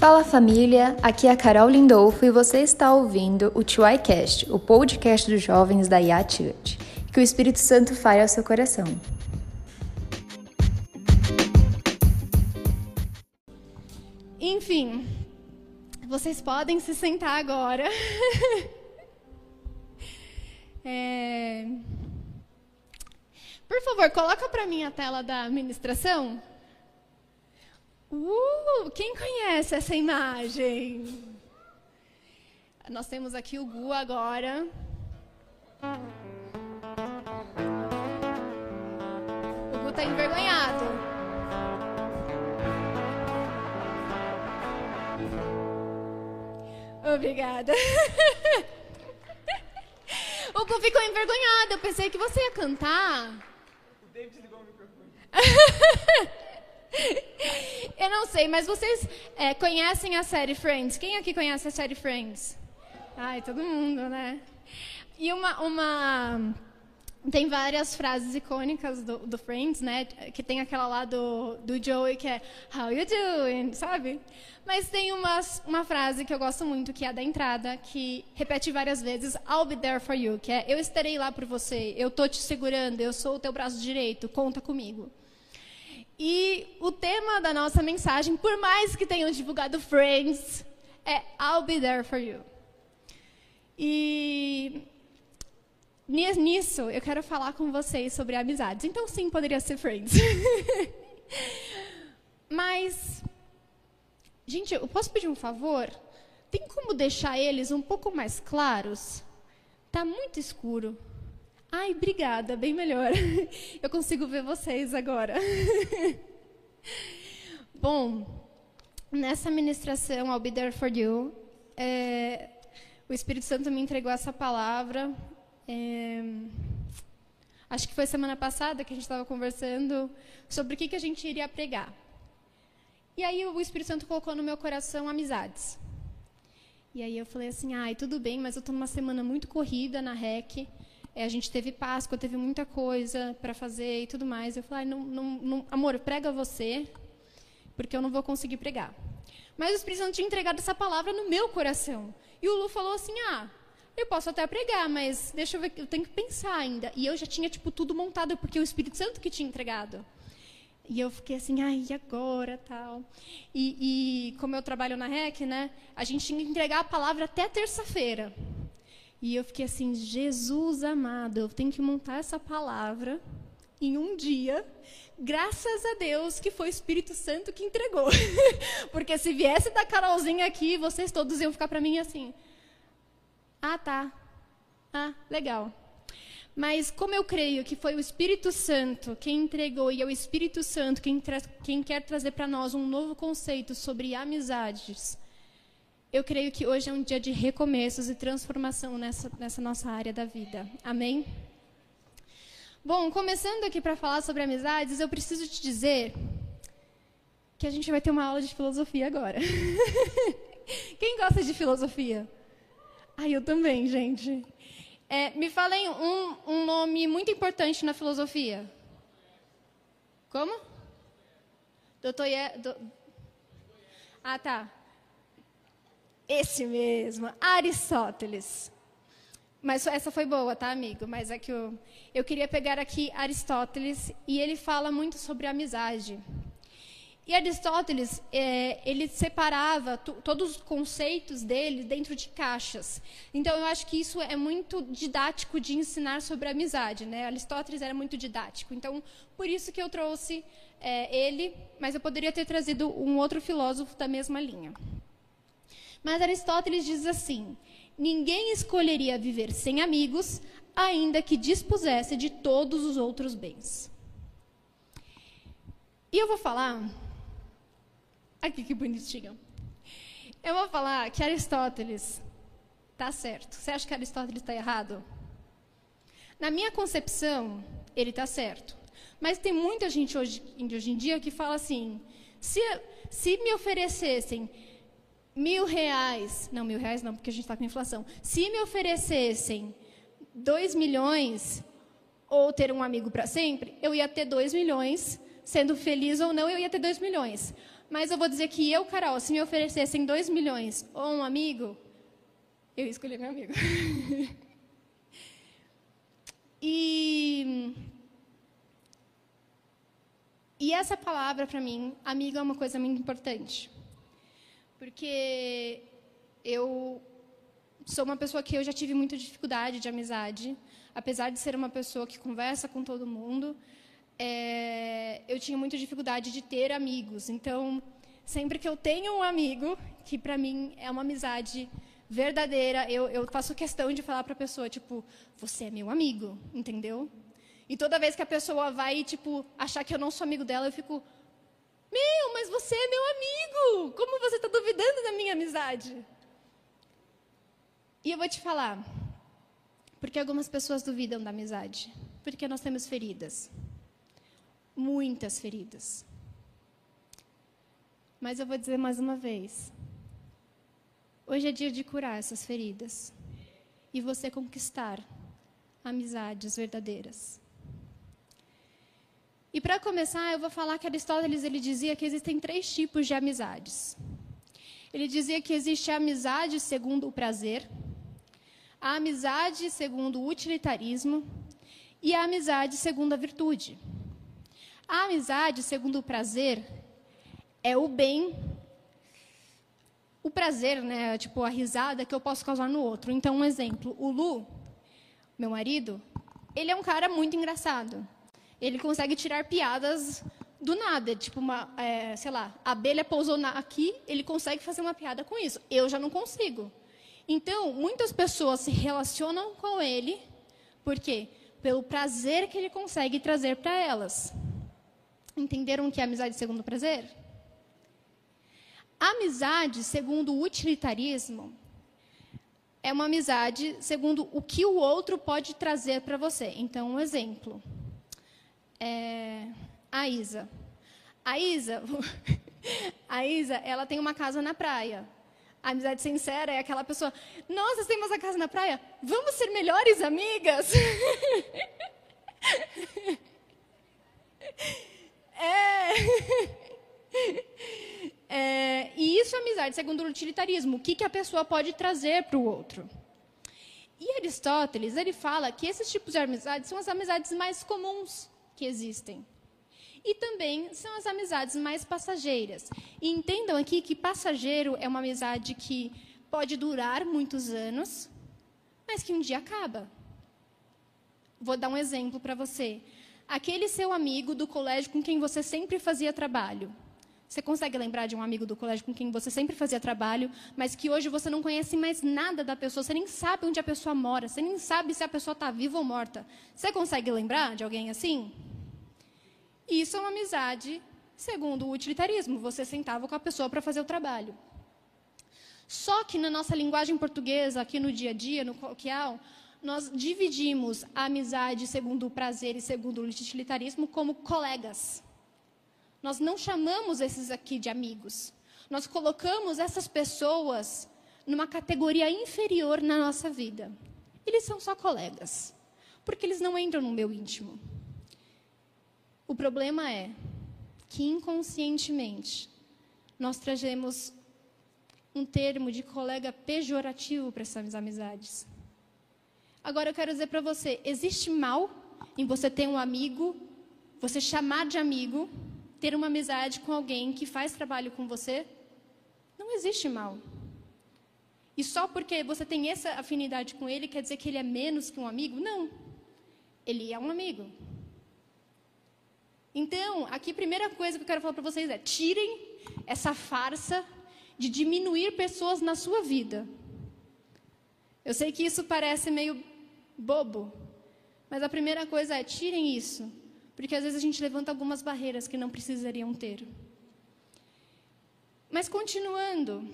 Fala família, aqui é a Carol Lindolfo e você está ouvindo o TYCast, o podcast dos jovens da Church. Que o Espírito Santo fale ao seu coração. Enfim, vocês podem se sentar agora. é... Por favor, coloca para mim a tela da administração. Uh, quem conhece essa imagem? Nós temos aqui o Gu agora. O Gu está envergonhado. Obrigada. o Gu ficou envergonhado. Eu pensei que você ia cantar. O David ligou o microfone. Eu não sei, mas vocês é, conhecem a série Friends? Quem aqui conhece a série Friends? Ai, todo mundo, né? E uma, uma tem várias frases icônicas do, do, Friends, né? Que tem aquela lá do, do Joey que é How you doing, sabe? Mas tem uma, uma frase que eu gosto muito, que é a da entrada, que repete várias vezes I'll be there for you, que é Eu estarei lá por você, eu tô te segurando, eu sou o teu braço direito, conta comigo. E o tema da nossa mensagem, por mais que tenham divulgado Friends, é I'll be there for you. E nisso eu quero falar com vocês sobre amizades. Então sim, poderia ser Friends. Mas, gente, eu posso pedir um favor? Tem como deixar eles um pouco mais claros? Tá muito escuro. Ai, obrigada, bem melhor. Eu consigo ver vocês agora. Bom, nessa ministração, I'll be there for you, é, o Espírito Santo me entregou essa palavra. É, acho que foi semana passada que a gente estava conversando sobre o que, que a gente iria pregar. E aí o Espírito Santo colocou no meu coração amizades. E aí eu falei assim, ai, tudo bem, mas eu estou numa semana muito corrida na REC. É, a gente teve Páscoa, teve muita coisa para fazer e tudo mais. Eu falei, não, não, não, amor, prega você, porque eu não vou conseguir pregar. Mas o Espírito Santo tinha entregado essa palavra no meu coração. E o Lu falou assim, ah, eu posso até pregar, mas deixa eu ver, eu tenho que pensar ainda. E eu já tinha, tipo, tudo montado, porque o Espírito Santo que tinha entregado. E eu fiquei assim, ai, agora, tal. E, e como eu trabalho na REC, né, a gente tinha que entregar a palavra até terça-feira. E eu fiquei assim, Jesus amado, eu tenho que montar essa palavra em um dia. Graças a Deus que foi o Espírito Santo que entregou. Porque se viesse da Carolzinha aqui, vocês todos iam ficar para mim assim. Ah, tá. Ah, legal. Mas como eu creio que foi o Espírito Santo quem entregou e é o Espírito Santo quem, quem quer trazer para nós um novo conceito sobre amizades, eu creio que hoje é um dia de recomeços e transformação nessa, nessa nossa área da vida. Amém? Bom, começando aqui para falar sobre amizades, eu preciso te dizer que a gente vai ter uma aula de filosofia agora. Quem gosta de filosofia? Ah, eu também, gente. É, me falem um, um nome muito importante na filosofia. Como? Doutor Ye... Do... Ah, tá. Esse mesmo, Aristóteles. Mas essa foi boa, tá, amigo? Mas é que eu, eu queria pegar aqui Aristóteles e ele fala muito sobre amizade. E Aristóteles, é, ele separava todos os conceitos dele dentro de caixas. Então, eu acho que isso é muito didático de ensinar sobre amizade. Né? Aristóteles era muito didático. Então, por isso que eu trouxe é, ele, mas eu poderia ter trazido um outro filósofo da mesma linha. Mas Aristóteles diz assim: ninguém escolheria viver sem amigos, ainda que dispusesse de todos os outros bens. E eu vou falar. Aqui que bonitinho. Eu vou falar que Aristóteles está certo. Você acha que Aristóteles está errado? Na minha concepção, ele está certo. Mas tem muita gente hoje, hoje em dia que fala assim: se, se me oferecessem mil reais, não, mil reais não, porque a gente está com inflação. Se me oferecessem dois milhões ou ter um amigo para sempre, eu ia ter dois milhões, sendo feliz ou não, eu ia ter dois milhões. Mas eu vou dizer que eu, Carol, se me oferecessem 2 milhões ou um amigo, eu ia escolher meu amigo. e e essa palavra, para mim, amigo é uma coisa muito importante. Porque eu sou uma pessoa que eu já tive muita dificuldade de amizade. Apesar de ser uma pessoa que conversa com todo mundo, é, eu tinha muita dificuldade de ter amigos. Então, sempre que eu tenho um amigo, que para mim é uma amizade verdadeira, eu, eu faço questão de falar para a pessoa, tipo, você é meu amigo, entendeu? E toda vez que a pessoa vai, tipo, achar que eu não sou amigo dela, eu fico, meu, mas você é meu amigo! Como você está duvidando da minha amizade? E eu vou te falar, porque algumas pessoas duvidam da amizade? Porque nós temos feridas. Muitas feridas. Mas eu vou dizer mais uma vez. Hoje é dia de curar essas feridas. E você conquistar amizades verdadeiras. E para começar, eu vou falar que Aristóteles ele dizia que existem três tipos de amizades. Ele dizia que existe a amizade segundo o prazer, a amizade segundo o utilitarismo e a amizade segundo a virtude. A amizade segundo o prazer é o bem, o prazer, né, tipo a risada que eu posso causar no outro. Então, um exemplo, o Lu, meu marido, ele é um cara muito engraçado ele consegue tirar piadas do nada. Tipo, uma, é, sei lá, a abelha pousou na, aqui, ele consegue fazer uma piada com isso. Eu já não consigo. Então, muitas pessoas se relacionam com ele, por quê? Pelo prazer que ele consegue trazer para elas. Entenderam o que é amizade segundo o prazer? Amizade segundo o utilitarismo é uma amizade segundo o que o outro pode trazer para você. Então, um exemplo é, a Isa. A Isa, a Isa, ela tem uma casa na praia. A amizade sincera é aquela pessoa, nossa, temos a casa na praia, vamos ser melhores amigas? é... é... E isso é amizade, segundo o utilitarismo. O que, que a pessoa pode trazer para o outro? E Aristóteles, ele fala que esses tipos de amizades são as amizades mais comuns que existem. E também são as amizades mais passageiras. E entendam aqui que passageiro é uma amizade que pode durar muitos anos, mas que um dia acaba. Vou dar um exemplo para você. Aquele seu amigo do colégio com quem você sempre fazia trabalho. Você consegue lembrar de um amigo do colégio com quem você sempre fazia trabalho, mas que hoje você não conhece mais nada da pessoa, você nem sabe onde a pessoa mora, você nem sabe se a pessoa está viva ou morta. Você consegue lembrar de alguém assim? Isso é uma amizade segundo o utilitarismo. Você sentava com a pessoa para fazer o trabalho. Só que na nossa linguagem portuguesa, aqui no dia a dia, no coloquial, nós dividimos a amizade segundo o prazer e segundo o utilitarismo como colegas. Nós não chamamos esses aqui de amigos. Nós colocamos essas pessoas numa categoria inferior na nossa vida. Eles são só colegas, porque eles não entram no meu íntimo. O problema é que inconscientemente nós trazemos um termo de colega pejorativo para essas amizades. Agora eu quero dizer para você, existe mal em você ter um amigo, você chamar de amigo, ter uma amizade com alguém que faz trabalho com você? Não existe mal. E só porque você tem essa afinidade com ele quer dizer que ele é menos que um amigo? Não. Ele é um amigo. Então, aqui a primeira coisa que eu quero falar para vocês é: tirem essa farsa de diminuir pessoas na sua vida. Eu sei que isso parece meio bobo, mas a primeira coisa é: tirem isso, porque às vezes a gente levanta algumas barreiras que não precisariam ter. Mas continuando,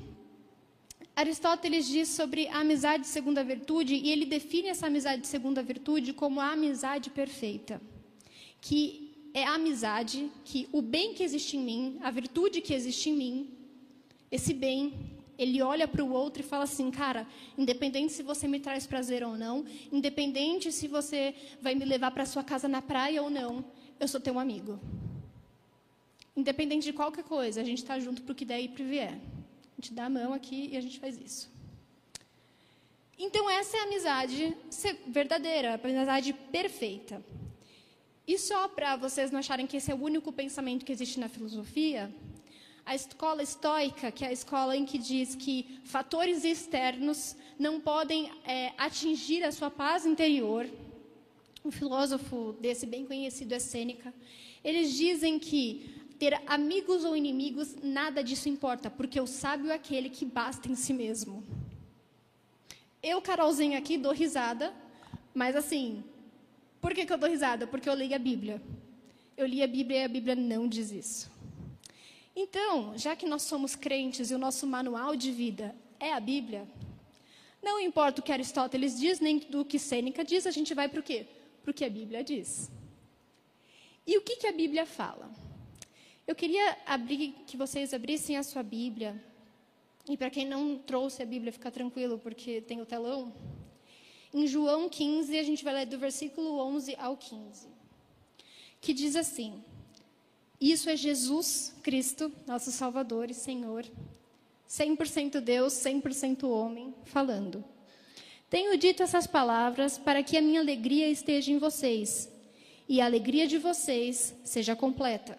Aristóteles diz sobre a amizade segundo a virtude, e ele define essa amizade segundo a virtude como a amizade perfeita, que é a amizade que o bem que existe em mim, a virtude que existe em mim, esse bem, ele olha para o outro e fala assim, cara, independente se você me traz prazer ou não, independente se você vai me levar para sua casa na praia ou não, eu sou teu amigo. Independente de qualquer coisa, a gente está junto para o que der e para vier. A gente dá a mão aqui e a gente faz isso. Então, essa é a amizade verdadeira, a amizade perfeita. E só para vocês não acharem que esse é o único pensamento que existe na filosofia, a escola estoica, que é a escola em que diz que fatores externos não podem é, atingir a sua paz interior, um filósofo desse bem conhecido é Sêneca, eles dizem que ter amigos ou inimigos, nada disso importa, porque o sábio é aquele que basta em si mesmo. Eu, Carolzinha, aqui dou risada, mas assim, por que, que eu dou risada? Porque eu li a Bíblia. Eu li a Bíblia e a Bíblia não diz isso. Então, já que nós somos crentes e o nosso manual de vida é a Bíblia, não importa o que Aristóteles diz, nem do que Sêneca diz, a gente vai para o quê? Para o que a Bíblia diz. E o que, que a Bíblia fala? Eu queria abrir, que vocês abrissem a sua Bíblia. E para quem não trouxe a Bíblia, fica tranquilo, porque tem o telão. Em João 15, a gente vai ler do versículo 11 ao 15. Que diz assim: Isso é Jesus Cristo, nosso Salvador e Senhor, 100% Deus, 100% homem, falando. Tenho dito essas palavras para que a minha alegria esteja em vocês e a alegria de vocês seja completa.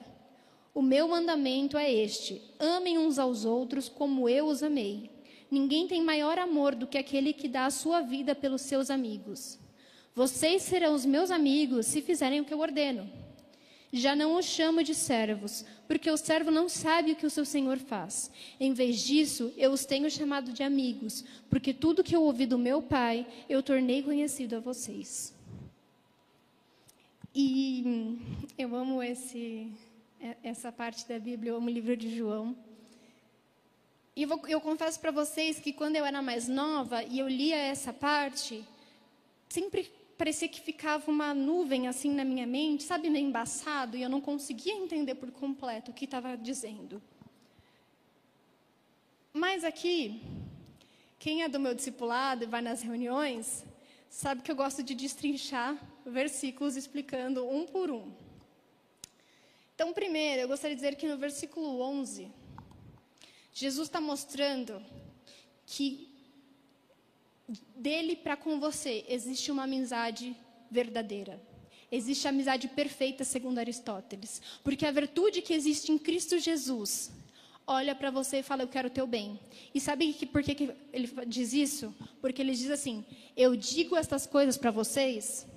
O meu mandamento é este: amem uns aos outros como eu os amei. Ninguém tem maior amor do que aquele que dá a sua vida pelos seus amigos. Vocês serão os meus amigos se fizerem o que eu ordeno. Já não os chamo de servos, porque o servo não sabe o que o seu senhor faz. Em vez disso, eu os tenho chamado de amigos, porque tudo que eu ouvi do meu pai, eu tornei conhecido a vocês. E eu amo esse, essa parte da Bíblia, eu amo o livro de João. E eu, eu confesso para vocês que quando eu era mais nova e eu lia essa parte, sempre parecia que ficava uma nuvem assim na minha mente, sabe, meio embaçado, e eu não conseguia entender por completo o que estava dizendo. Mas aqui, quem é do meu discipulado e vai nas reuniões, sabe que eu gosto de destrinchar versículos explicando um por um. Então, primeiro, eu gostaria de dizer que no versículo 11, Jesus está mostrando que dele para com você existe uma amizade verdadeira. Existe a amizade perfeita, segundo Aristóteles. Porque a virtude que existe em Cristo Jesus olha para você e fala: Eu quero o teu bem. E sabe que, por que, que ele diz isso? Porque ele diz assim: Eu digo estas coisas para vocês.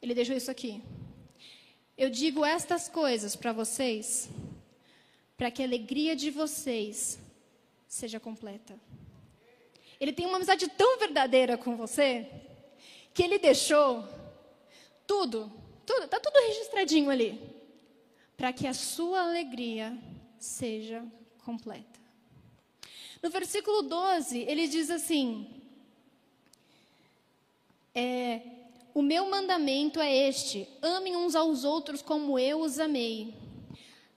Ele deixou isso aqui. Eu digo estas coisas para vocês, para que a alegria de vocês seja completa. Ele tem uma amizade tão verdadeira com você, que ele deixou tudo, tudo, está tudo registradinho ali, para que a sua alegria seja completa. No versículo 12, ele diz assim: é, O meu mandamento é este: amem uns aos outros como eu os amei.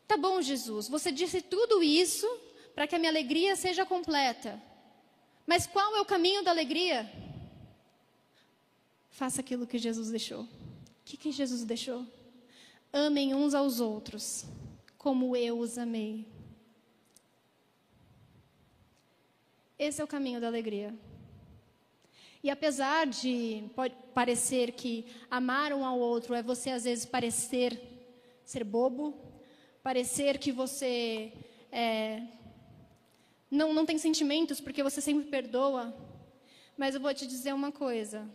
Tá bom, Jesus, você disse tudo isso para que a minha alegria seja completa. Mas qual é o caminho da alegria? Faça aquilo que Jesus deixou. O que, que Jesus deixou? Amem uns aos outros como eu os amei. Esse é o caminho da alegria. E apesar de parecer que amar um ao outro é você às vezes parecer ser bobo, parecer que você é, não, não tem sentimentos porque você sempre perdoa, mas eu vou te dizer uma coisa: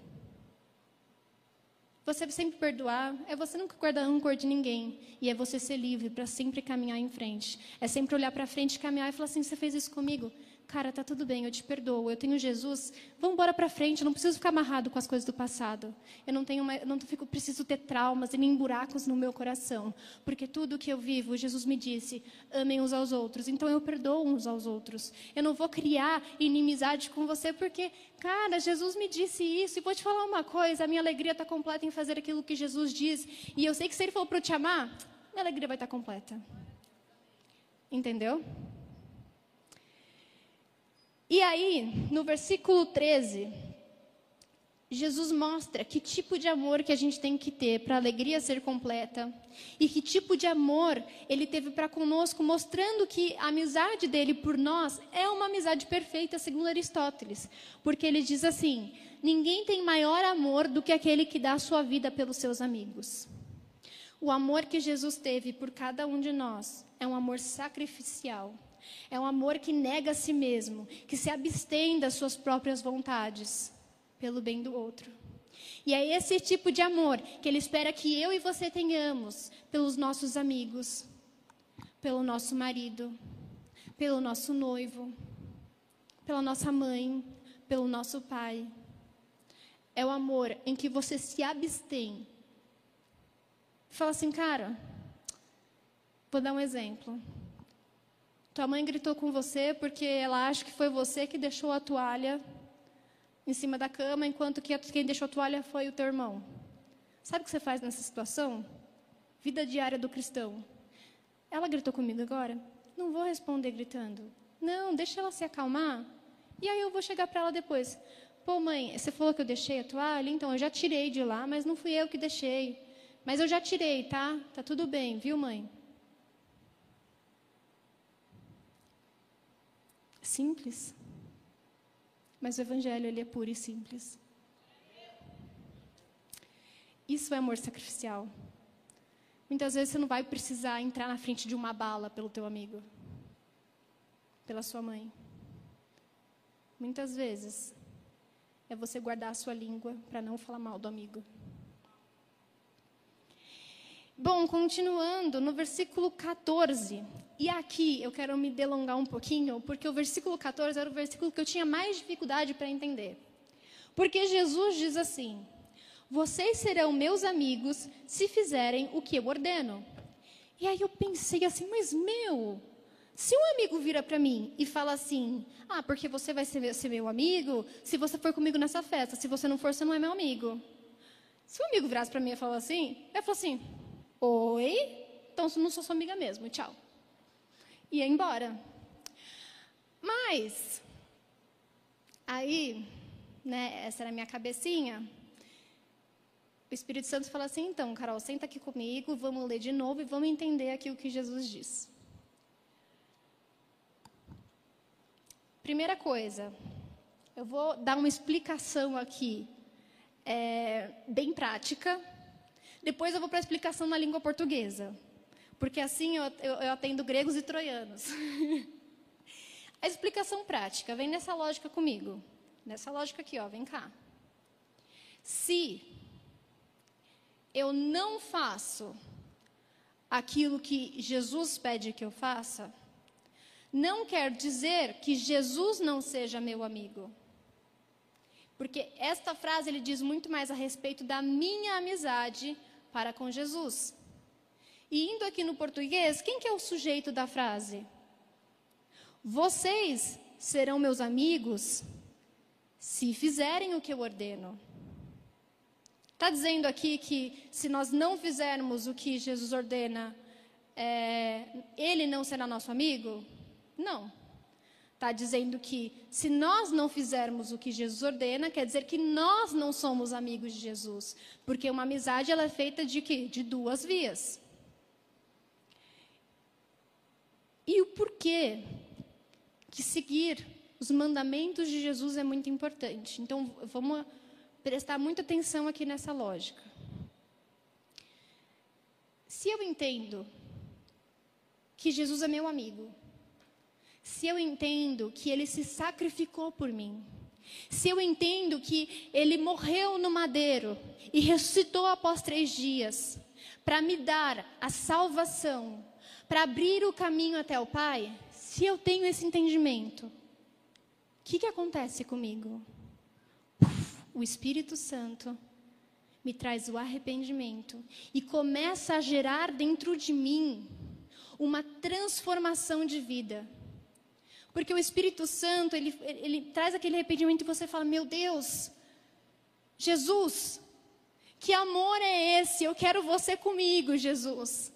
você sempre perdoar, é você nunca guardar rancor de ninguém. E é você ser livre para sempre caminhar em frente. É sempre olhar para frente, caminhar e falar assim: você fez isso comigo? Cara, tá tudo bem, eu te perdoo. Eu tenho Jesus. Vamos embora para frente. Eu não preciso ficar amarrado com as coisas do passado. Eu não tenho, uma, não fico, preciso ter traumas e nem buracos no meu coração, porque tudo que eu vivo, Jesus me disse: amem uns aos outros. Então eu perdoo uns aos outros. Eu não vou criar inimizade com você, porque, cara, Jesus me disse isso. E vou te falar uma coisa: a minha alegria está completa em fazer aquilo que Jesus diz. E eu sei que se Ele for para eu te amar, minha alegria vai estar tá completa. Entendeu? E aí, no versículo 13, Jesus mostra que tipo de amor que a gente tem que ter para a alegria ser completa e que tipo de amor ele teve para conosco, mostrando que a amizade dele por nós é uma amizade perfeita, segundo Aristóteles, porque ele diz assim: ninguém tem maior amor do que aquele que dá a sua vida pelos seus amigos. O amor que Jesus teve por cada um de nós é um amor sacrificial. É um amor que nega a si mesmo, que se abstém das suas próprias vontades pelo bem do outro. E é esse tipo de amor que Ele espera que eu e você tenhamos pelos nossos amigos, pelo nosso marido, pelo nosso noivo, pela nossa mãe, pelo nosso pai. É o amor em que você se abstém. Fala assim, cara, vou dar um exemplo. Tua mãe gritou com você porque ela acha que foi você que deixou a toalha em cima da cama, enquanto que quem deixou a toalha foi o teu irmão. Sabe o que você faz nessa situação? Vida diária do cristão. Ela gritou comigo agora? Não vou responder gritando. Não, deixa ela se acalmar. E aí eu vou chegar para ela depois. Pô, mãe, você falou que eu deixei a toalha? Então, eu já tirei de lá, mas não fui eu que deixei. Mas eu já tirei, tá? Tá tudo bem, viu, mãe? Simples. Mas o evangelho ele é puro e simples. Isso é amor sacrificial. Muitas vezes você não vai precisar entrar na frente de uma bala pelo teu amigo, pela sua mãe. Muitas vezes é você guardar a sua língua para não falar mal do amigo. Bom, continuando no versículo 14. E aqui eu quero me delongar um pouquinho, porque o versículo 14 era o versículo que eu tinha mais dificuldade para entender. Porque Jesus diz assim: Vocês serão meus amigos se fizerem o que eu ordeno. E aí eu pensei assim, mas meu, se um amigo vira para mim e fala assim: Ah, porque você vai ser, ser meu amigo se você for comigo nessa festa, se você não for, você não é meu amigo. Se um amigo virasse para mim e falar assim, eu falo assim: Oi? Então não sou sua amiga mesmo, tchau. Ia embora. Mas, aí, né, essa era a minha cabecinha. O Espírito Santo fala assim: então, Carol, senta aqui comigo, vamos ler de novo e vamos entender aqui o que Jesus diz. Primeira coisa, eu vou dar uma explicação aqui, é, bem prática, depois eu vou para a explicação na língua portuguesa. Porque assim eu, eu, eu atendo gregos e troianos. a explicação prática vem nessa lógica comigo. Nessa lógica aqui, ó, vem cá. Se eu não faço aquilo que Jesus pede que eu faça, não quer dizer que Jesus não seja meu amigo. Porque esta frase ele diz muito mais a respeito da minha amizade para com Jesus. E indo aqui no português, quem que é o sujeito da frase? Vocês serão meus amigos se fizerem o que eu ordeno. Está dizendo aqui que se nós não fizermos o que Jesus ordena, é, ele não será nosso amigo? Não. Está dizendo que se nós não fizermos o que Jesus ordena, quer dizer que nós não somos amigos de Jesus. Porque uma amizade ela é feita de quê? De duas vias. E o porquê que seguir os mandamentos de Jesus é muito importante. Então, vamos prestar muita atenção aqui nessa lógica. Se eu entendo que Jesus é meu amigo, se eu entendo que ele se sacrificou por mim, se eu entendo que ele morreu no madeiro e ressuscitou após três dias, para me dar a salvação, para abrir o caminho até o Pai, se eu tenho esse entendimento, o que, que acontece comigo? O Espírito Santo me traz o arrependimento e começa a gerar dentro de mim uma transformação de vida. Porque o Espírito Santo, ele, ele traz aquele arrependimento e você fala: Meu Deus, Jesus, que amor é esse? Eu quero você comigo, Jesus.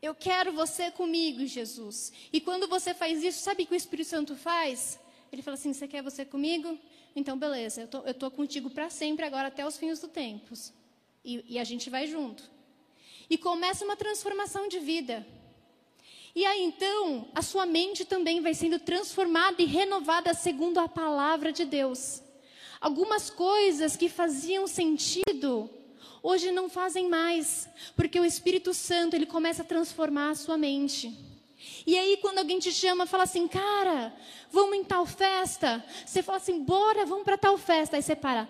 Eu quero você comigo, Jesus. E quando você faz isso, sabe o que o Espírito Santo faz? Ele fala assim: Você quer você comigo? Então, beleza, eu tô, eu tô contigo para sempre agora até os fins dos tempos. E, e a gente vai junto. E começa uma transformação de vida. E aí então, a sua mente também vai sendo transformada e renovada segundo a palavra de Deus. Algumas coisas que faziam sentido, hoje não fazem mais, porque o Espírito Santo, ele começa a transformar a sua mente. E aí, quando alguém te chama, fala assim, cara, vamos em tal festa. Você fala assim, bora, vamos para tal festa. Aí você para,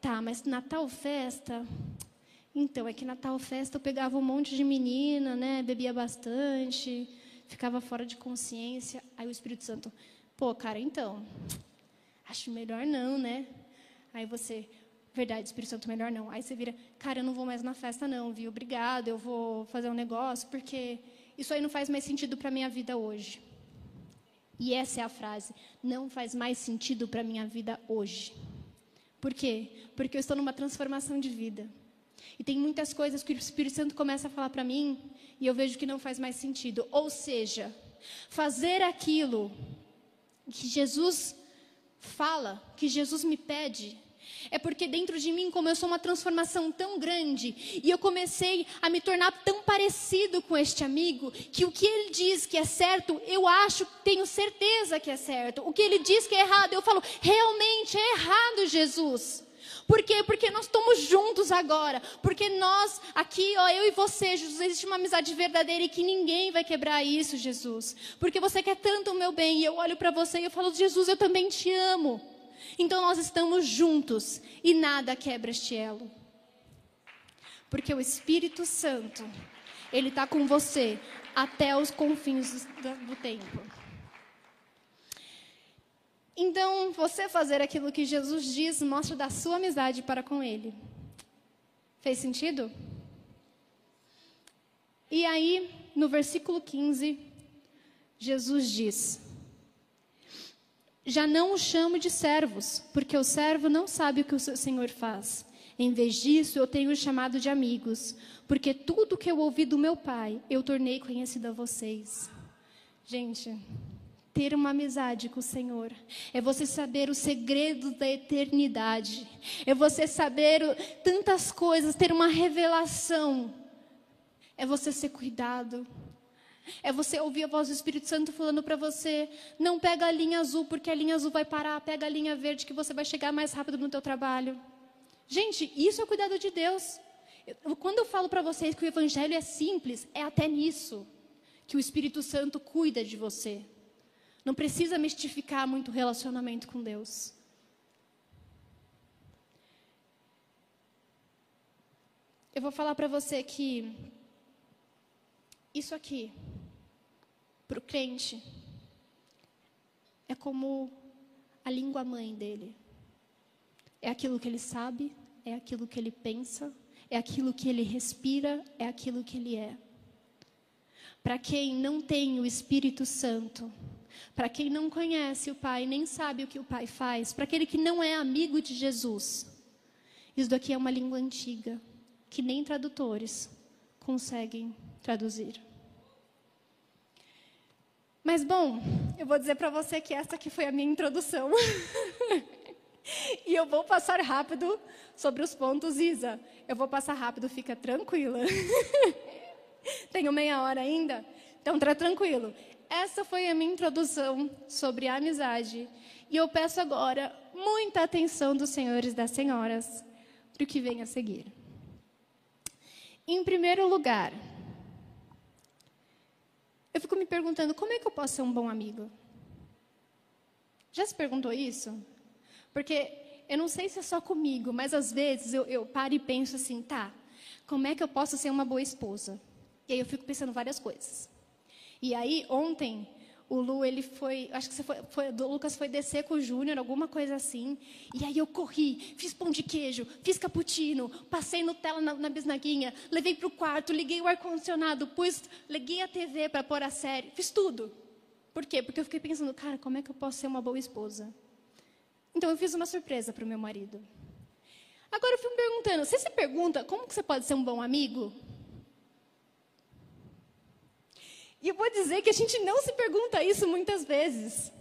tá, mas na tal festa. Então, é que na tal festa eu pegava um monte de menina, né? Bebia bastante, ficava fora de consciência. Aí o Espírito Santo, pô, cara, então, acho melhor não, né? Aí você, verdade, Espírito Santo, melhor não. Aí você vira, cara, eu não vou mais na festa não, viu? Obrigado, eu vou fazer um negócio, porque isso aí não faz mais sentido para minha vida hoje. E essa é a frase, não faz mais sentido para minha vida hoje. Por quê? Porque eu estou numa transformação de vida. E tem muitas coisas que o Espírito Santo começa a falar para mim e eu vejo que não faz mais sentido. Ou seja, fazer aquilo que Jesus fala, que Jesus me pede, é porque dentro de mim começou uma transformação tão grande e eu comecei a me tornar tão parecido com este amigo que o que ele diz que é certo, eu acho, tenho certeza que é certo. O que ele diz que é errado, eu falo, realmente é errado, Jesus. Por quê? Porque nós estamos juntos agora. Porque nós, aqui, ó, eu e você, Jesus, existe uma amizade verdadeira e que ninguém vai quebrar isso, Jesus. Porque você quer tanto o meu bem e eu olho para você e eu falo, Jesus, eu também te amo. Então nós estamos juntos e nada quebra este elo. Porque o Espírito Santo, ele está com você até os confins do, do tempo. Então, você fazer aquilo que Jesus diz mostra da sua amizade para com Ele. Fez sentido? E aí, no versículo 15, Jesus diz: já não o chamo de servos, porque o servo não sabe o que o seu senhor faz. Em vez disso, eu tenho chamado de amigos, porque tudo que eu ouvi do meu pai, eu tornei conhecido a vocês. Gente, ter uma amizade com o Senhor é você saber o segredo da eternidade, é você saber tantas coisas, ter uma revelação, é você ser cuidado, é você ouvir a voz do Espírito Santo falando para você: não pega a linha azul, porque a linha azul vai parar, pega a linha verde, que você vai chegar mais rápido no teu trabalho. Gente, isso é o cuidado de Deus. Eu, quando eu falo para vocês que o Evangelho é simples, é até nisso que o Espírito Santo cuida de você. Não precisa mistificar muito o relacionamento com Deus. Eu vou falar para você que isso aqui para o crente é como a língua mãe dele. É aquilo que ele sabe, é aquilo que ele pensa, é aquilo que ele respira, é aquilo que ele é. Para quem não tem o Espírito Santo, para quem não conhece o Pai, nem sabe o que o Pai faz, para aquele que não é amigo de Jesus, isso daqui é uma língua antiga, que nem tradutores conseguem traduzir. Mas bom, eu vou dizer para você que essa aqui foi a minha introdução. e eu vou passar rápido sobre os pontos, Isa. Eu vou passar rápido, fica tranquila. Tenho meia hora ainda? Então, tá tranquilo. Essa foi a minha introdução sobre a amizade. E eu peço agora muita atenção dos senhores e das senhoras para o que vem a seguir. Em primeiro lugar, eu fico me perguntando como é que eu posso ser um bom amigo? Já se perguntou isso? Porque eu não sei se é só comigo, mas às vezes eu, eu paro e penso assim, tá, como é que eu posso ser uma boa esposa? E aí eu fico pensando várias coisas. E aí, ontem, o Lu, ele foi, acho que foi, foi o Lucas foi descer com o Júnior, alguma coisa assim. E aí eu corri, fiz pão de queijo, fiz cappuccino, passei Nutella na, na bisnaguinha, levei para o quarto, liguei o ar-condicionado, pus, liguei a TV para pôr a série, fiz tudo. Por quê? Porque eu fiquei pensando, cara, como é que eu posso ser uma boa esposa? Então eu fiz uma surpresa para o meu marido. Agora eu fico me perguntando, você se pergunta como que você pode ser um bom amigo? E eu vou dizer que a gente não se pergunta isso muitas vezes.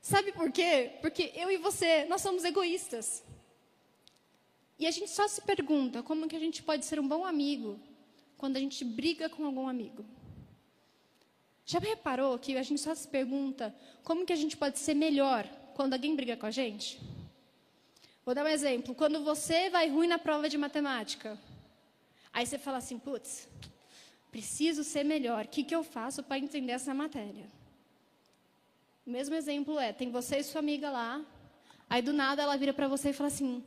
Sabe por quê? Porque eu e você, nós somos egoístas. E a gente só se pergunta como que a gente pode ser um bom amigo quando a gente briga com algum amigo. Já reparou que a gente só se pergunta como que a gente pode ser melhor quando alguém briga com a gente? Vou dar um exemplo. Quando você vai ruim na prova de matemática, aí você fala assim, putz, preciso ser melhor. O que, que eu faço para entender essa matéria? O mesmo exemplo é, tem você e sua amiga lá, aí do nada ela vira para você e fala assim,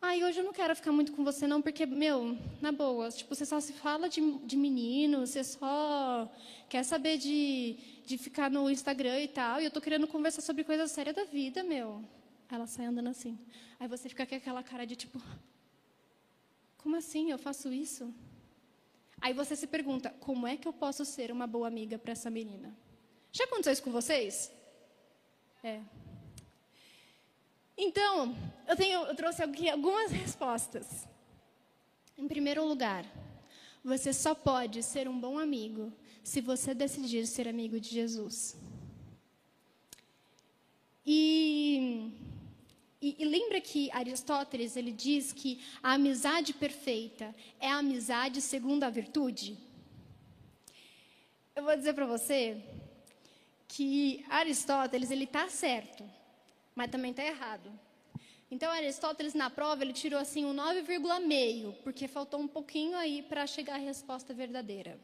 ai, hoje eu não quero ficar muito com você não, porque, meu, na boa, tipo, você só se fala de, de menino, você só quer saber de, de ficar no Instagram e tal, e eu tô querendo conversar sobre coisas sérias da vida, meu. Ela sai andando assim. Aí você fica com aquela cara de tipo, como assim? Eu faço isso? Aí você se pergunta, como é que eu posso ser uma boa amiga para essa menina? Já aconteceu isso com vocês? É. Então, eu, tenho, eu trouxe aqui algumas respostas. Em primeiro lugar, você só pode ser um bom amigo se você decidir ser amigo de Jesus. E, e, e, lembra que Aristóteles ele diz que a amizade perfeita é a amizade segundo a virtude? Eu vou dizer para você que Aristóteles ele está certo, mas também está errado. Então Aristóteles na prova ele tirou assim um 9,5, porque faltou um pouquinho aí para chegar à resposta verdadeira.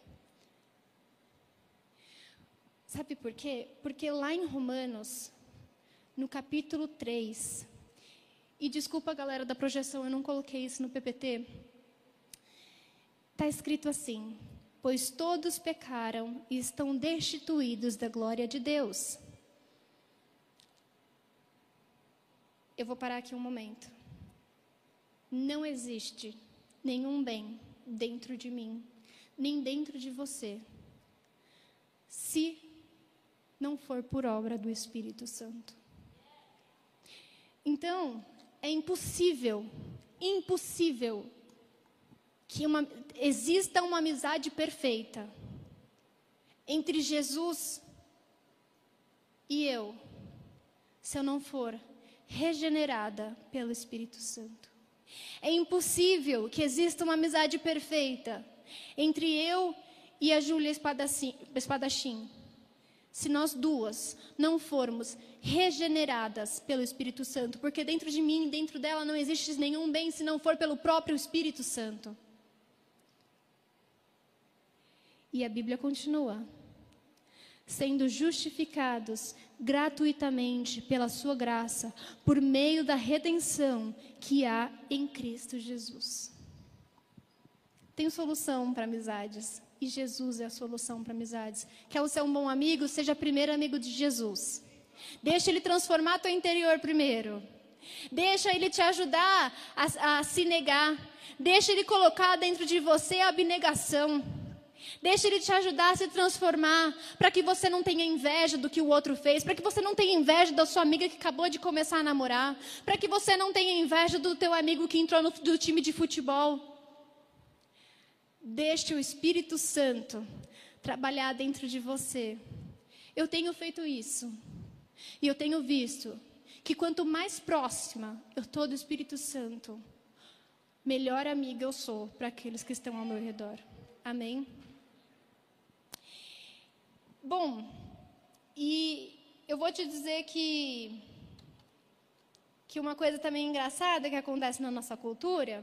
Sabe por quê? Porque lá em Romanos, no capítulo 3, e desculpa galera da projeção, eu não coloquei isso no PPT, está escrito assim: pois todos pecaram e estão destituídos da glória de Deus. Eu vou parar aqui um momento. Não existe nenhum bem dentro de mim, nem dentro de você, se não for por obra do Espírito Santo. Então, é impossível, impossível que uma, exista uma amizade perfeita entre Jesus e eu, se eu não for regenerada pelo Espírito Santo. É impossível que exista uma amizade perfeita entre eu e a Júlia Espadachim, se nós duas não formos regeneradas pelo Espírito Santo, porque dentro de mim dentro dela não existe nenhum bem se não for pelo próprio Espírito Santo. E a Bíblia continua: sendo justificados gratuitamente pela sua graça, por meio da redenção que há em Cristo Jesus. Tem solução para amizades, e Jesus é a solução para amizades. Quer ser um bom amigo? Seja primeiro amigo de Jesus. Deixa ele transformar teu interior primeiro. Deixa ele te ajudar a, a se negar. Deixa ele colocar dentro de você a abnegação. Deixa ele te ajudar a se transformar, para que você não tenha inveja do que o outro fez, para que você não tenha inveja da sua amiga que acabou de começar a namorar, para que você não tenha inveja do teu amigo que entrou no do time de futebol. Deixe o Espírito Santo trabalhar dentro de você. Eu tenho feito isso. E eu tenho visto que quanto mais próxima eu estou do Espírito Santo, melhor amiga eu sou para aqueles que estão ao meu redor. Amém? Bom, e eu vou te dizer que que uma coisa também engraçada que acontece na nossa cultura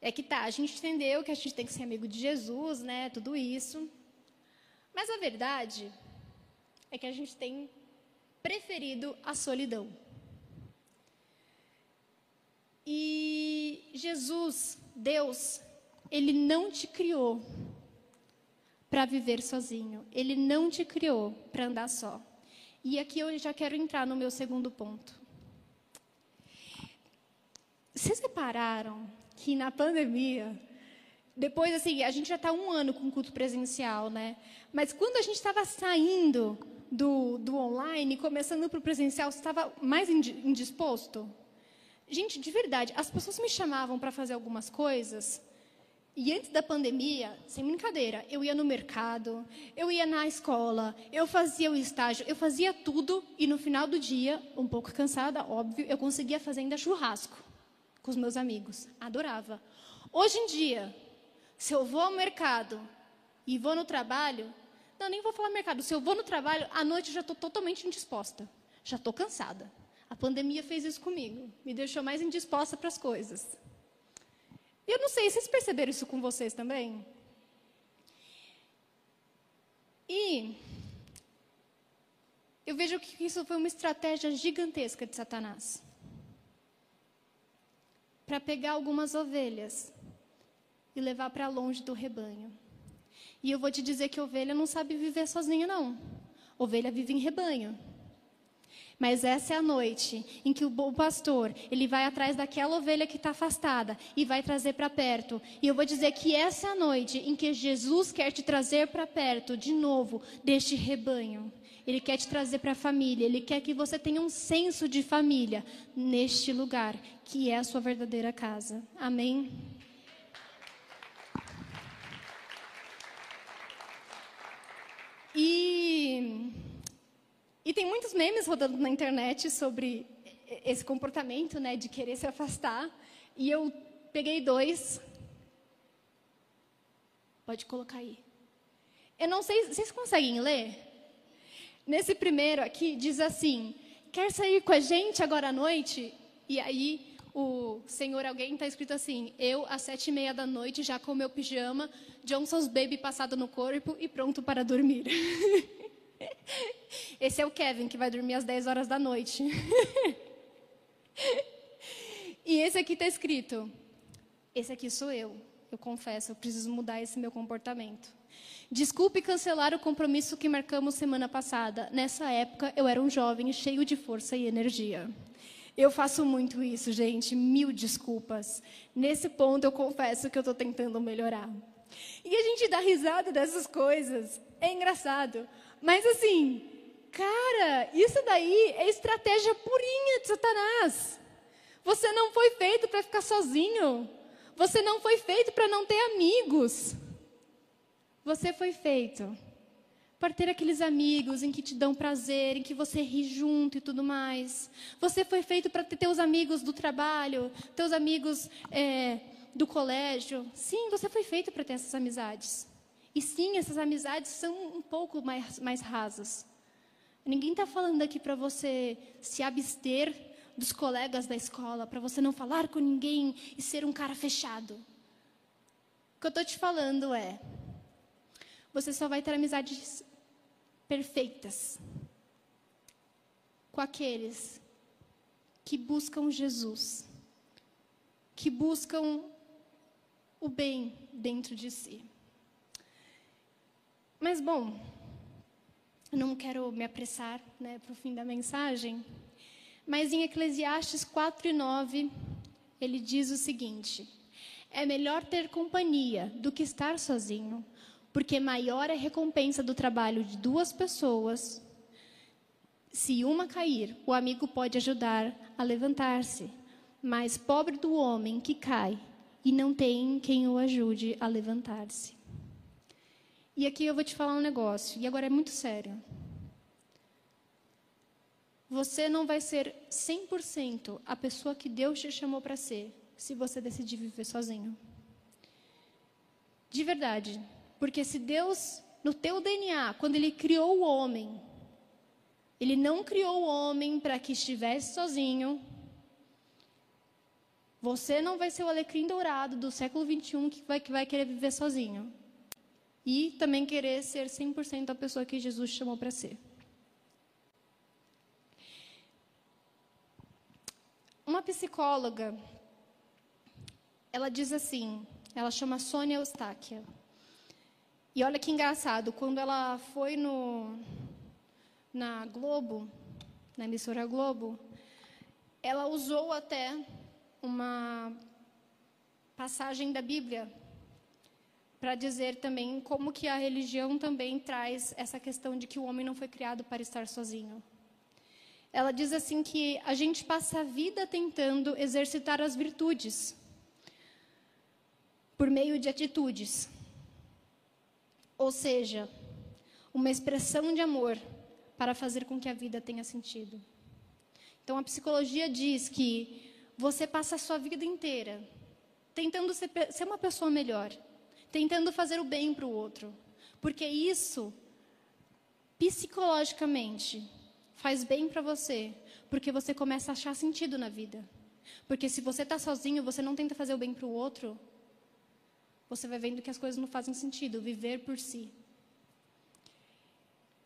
é que tá, a gente entendeu que a gente tem que ser amigo de Jesus, né, tudo isso. Mas a verdade é que a gente tem preferido a solidão. E Jesus, Deus, ele não te criou para viver sozinho. Ele não te criou para andar só. E aqui eu já quero entrar no meu segundo ponto. Vocês repararam que na pandemia, depois assim, a gente já está um ano com culto presencial, né? Mas quando a gente estava saindo do, do online, começando para o presencial, estava mais indisposto? Gente, de verdade, as pessoas me chamavam para fazer algumas coisas E antes da pandemia, sem brincadeira, eu ia no mercado, eu ia na escola, eu fazia o estágio, eu fazia tudo e no final do dia, um pouco cansada, óbvio, eu conseguia fazer ainda churrasco com os meus amigos. Adorava. Hoje em dia, se eu vou ao mercado e vou no trabalho, não, nem vou falar mercado, se eu vou no trabalho, à noite eu já estou totalmente indisposta. Já estou cansada. A pandemia fez isso comigo, me deixou mais indisposta para as coisas. E eu não sei, vocês perceberam isso com vocês também? E eu vejo que isso foi uma estratégia gigantesca de Satanás para pegar algumas ovelhas e levar para longe do rebanho. E eu vou te dizer que ovelha não sabe viver sozinha, não. Ovelha vive em rebanho. Mas essa é a noite em que o pastor ele vai atrás daquela ovelha que está afastada e vai trazer para perto. E eu vou dizer que essa é a noite em que Jesus quer te trazer para perto de novo deste rebanho. Ele quer te trazer para a família. Ele quer que você tenha um senso de família neste lugar que é a sua verdadeira casa. Amém. E e tem muitos memes rodando na internet sobre esse comportamento, né, de querer se afastar. E eu peguei dois. Pode colocar aí. Eu não sei, vocês conseguem ler? Nesse primeiro aqui diz assim: quer sair com a gente agora à noite? E aí o senhor alguém está escrito assim: eu às sete e meia da noite já com meu pijama, Johnson's Baby passado no corpo e pronto para dormir. Esse é o Kevin, que vai dormir às 10 horas da noite. e esse aqui está escrito: Esse aqui sou eu. Eu confesso, eu preciso mudar esse meu comportamento. Desculpe cancelar o compromisso que marcamos semana passada. Nessa época, eu era um jovem cheio de força e energia. Eu faço muito isso, gente. Mil desculpas. Nesse ponto, eu confesso que eu estou tentando melhorar. E a gente dá risada dessas coisas. É engraçado. Mas assim, cara, isso daí é estratégia purinha de Satanás. Você não foi feito para ficar sozinho. Você não foi feito para não ter amigos. Você foi feito para ter aqueles amigos em que te dão prazer, em que você ri junto e tudo mais. Você foi feito para ter teus amigos do trabalho, teus amigos é, do colégio. Sim, você foi feito para ter essas amizades. E sim, essas amizades são um pouco mais, mais rasas. Ninguém está falando aqui para você se abster dos colegas da escola, para você não falar com ninguém e ser um cara fechado. O que eu estou te falando é: você só vai ter amizades perfeitas com aqueles que buscam Jesus, que buscam o bem dentro de si. Mas, bom, não quero me apressar né, para o fim da mensagem, mas em Eclesiastes 4 e 9, ele diz o seguinte: É melhor ter companhia do que estar sozinho, porque maior é a recompensa do trabalho de duas pessoas. Se uma cair, o amigo pode ajudar a levantar-se, mas pobre do homem que cai e não tem quem o ajude a levantar-se. E aqui eu vou te falar um negócio, e agora é muito sério. Você não vai ser 100% a pessoa que Deus te chamou para ser, se você decidir viver sozinho. De verdade. Porque se Deus, no teu DNA, quando Ele criou o homem, Ele não criou o homem para que estivesse sozinho. Você não vai ser o alecrim dourado do século 21 que vai, que vai querer viver sozinho e também querer ser 100% a pessoa que Jesus chamou para ser. Uma psicóloga, ela diz assim, ela chama Sônia Eustáquia. E olha que engraçado, quando ela foi no, na Globo, na emissora Globo, ela usou até uma passagem da Bíblia para dizer também como que a religião também traz essa questão de que o homem não foi criado para estar sozinho. Ela diz assim que a gente passa a vida tentando exercitar as virtudes. por meio de atitudes. Ou seja, uma expressão de amor para fazer com que a vida tenha sentido. Então a psicologia diz que você passa a sua vida inteira tentando ser, ser uma pessoa melhor, tentando fazer o bem para o outro, porque isso psicologicamente faz bem para você, porque você começa a achar sentido na vida. Porque se você está sozinho, você não tenta fazer o bem para o outro, você vai vendo que as coisas não fazem sentido, viver por si.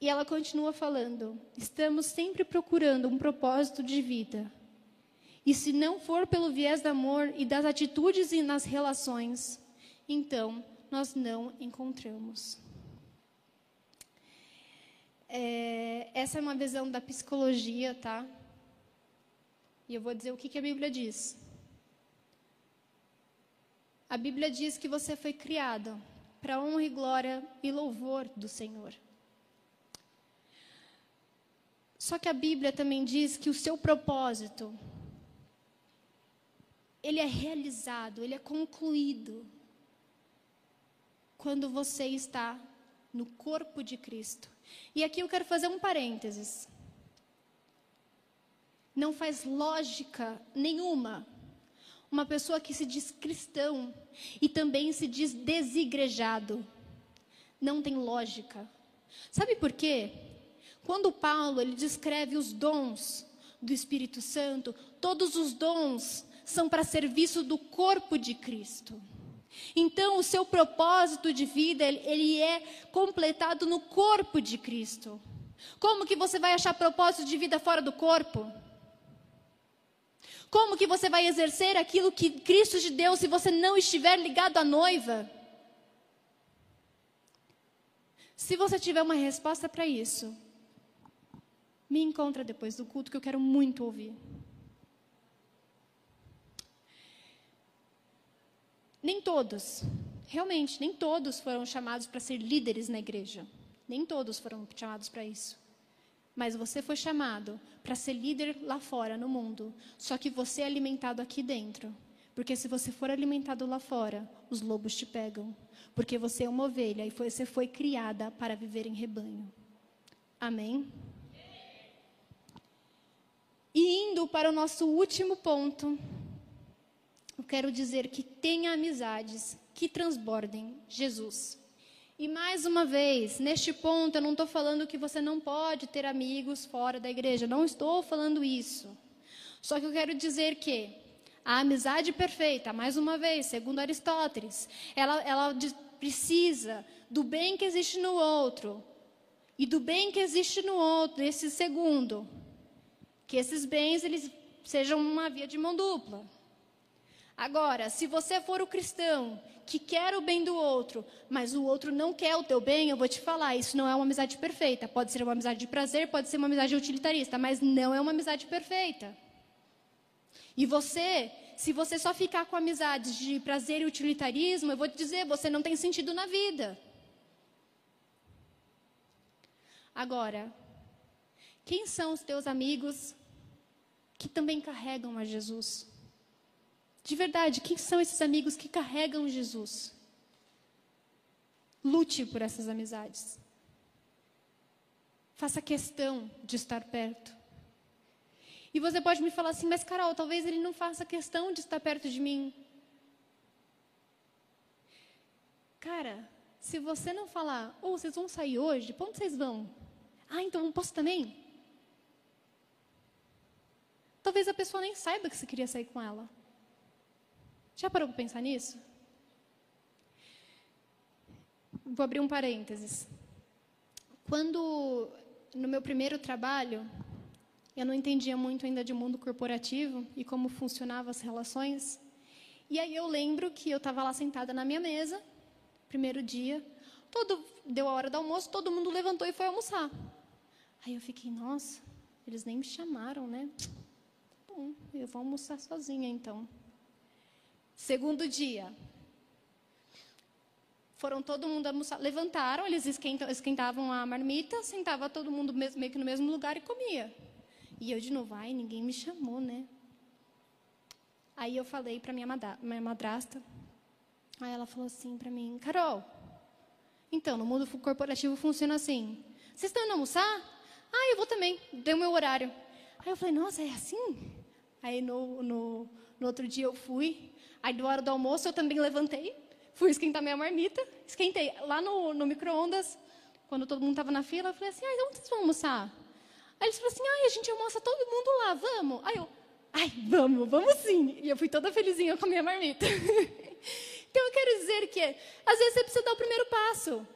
E ela continua falando: estamos sempre procurando um propósito de vida. E se não for pelo viés do amor e das atitudes e nas relações, então nós não encontramos. É, essa é uma visão da psicologia, tá? E eu vou dizer o que, que a Bíblia diz. A Bíblia diz que você foi criado para honra e glória e louvor do Senhor. Só que a Bíblia também diz que o seu propósito ele é realizado, ele é concluído quando você está no corpo de Cristo. E aqui eu quero fazer um parênteses. Não faz lógica nenhuma uma pessoa que se diz cristão e também se diz desigrejado. Não tem lógica. Sabe por quê? Quando Paulo ele descreve os dons do Espírito Santo, todos os dons são para serviço do corpo de Cristo. Então, o seu propósito de vida, ele é completado no corpo de Cristo. Como que você vai achar propósito de vida fora do corpo? Como que você vai exercer aquilo que Cristo te deu se você não estiver ligado à noiva? Se você tiver uma resposta para isso, me encontra depois do culto que eu quero muito ouvir. Nem todos, realmente, nem todos foram chamados para ser líderes na igreja. Nem todos foram chamados para isso. Mas você foi chamado para ser líder lá fora, no mundo. Só que você é alimentado aqui dentro. Porque se você for alimentado lá fora, os lobos te pegam. Porque você é uma ovelha e você foi criada para viver em rebanho. Amém? E indo para o nosso último ponto, eu quero dizer que tenha amizades que transbordem Jesus. E mais uma vez, neste ponto, eu não estou falando que você não pode ter amigos fora da igreja. Não estou falando isso. Só que eu quero dizer que a amizade perfeita, mais uma vez, segundo Aristóteles, ela, ela precisa do bem que existe no outro e do bem que existe no outro, esse segundo. Que esses bens eles sejam uma via de mão dupla. Agora, se você for o cristão que quer o bem do outro, mas o outro não quer o teu bem, eu vou te falar, isso não é uma amizade perfeita. Pode ser uma amizade de prazer, pode ser uma amizade utilitarista, mas não é uma amizade perfeita. E você, se você só ficar com amizades de prazer e utilitarismo, eu vou te dizer, você não tem sentido na vida. Agora, quem são os teus amigos que também carregam a Jesus? De verdade, quem são esses amigos que carregam Jesus? Lute por essas amizades. Faça questão de estar perto. E você pode me falar assim, mas Carol, talvez ele não faça questão de estar perto de mim. Cara, se você não falar, ou oh, vocês vão sair hoje, para onde vocês vão? Ah, então posso também? Talvez a pessoa nem saiba que você queria sair com ela. Já parou para pensar nisso? Vou abrir um parênteses. Quando, no meu primeiro trabalho, eu não entendia muito ainda de mundo corporativo e como funcionavam as relações. E aí eu lembro que eu estava lá sentada na minha mesa, primeiro dia, todo deu a hora do almoço, todo mundo levantou e foi almoçar. Aí eu fiquei, nossa, eles nem me chamaram, né? Bom, eu vou almoçar sozinha então. Segundo dia. Foram todo mundo almoçar. Levantaram, eles esquentavam a marmita, sentava todo mundo meio que no mesmo lugar e comia. E eu de novo, ai, ninguém me chamou, né? Aí eu falei para minha madrasta, Aí ela falou assim para mim, Carol, então, no mundo corporativo funciona assim. Vocês estão indo almoçar? Ah, eu vou também. Deu meu horário. Aí eu falei, nossa, é assim? Aí no, no, no outro dia eu fui. Aí, do hora do almoço, eu também levantei. Fui esquentar minha marmita. Esquentei lá no, no micro-ondas. Quando todo mundo estava na fila, eu falei assim, ah, onde vocês vão almoçar? Aí eles falaram assim, ah, a gente almoça todo mundo lá, vamos. Aí eu, ai, vamos, vamos sim. E eu fui toda felizinha com a minha marmita. Então eu quero dizer que às vezes você precisa dar o primeiro passo.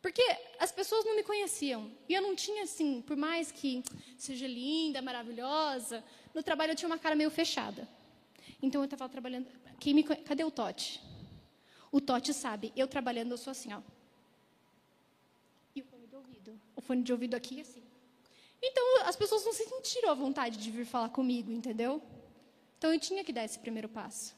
Porque as pessoas não me conheciam. E eu não tinha, assim, por mais que seja linda, maravilhosa, no trabalho eu tinha uma cara meio fechada. Então eu estava trabalhando. Quem me... Cadê o Tote? O Tote sabe, eu trabalhando, eu sou assim, ó. E o fone de ouvido. O fone de ouvido aqui, assim. Então as pessoas não se sentiram à vontade de vir falar comigo, entendeu? Então eu tinha que dar esse primeiro passo.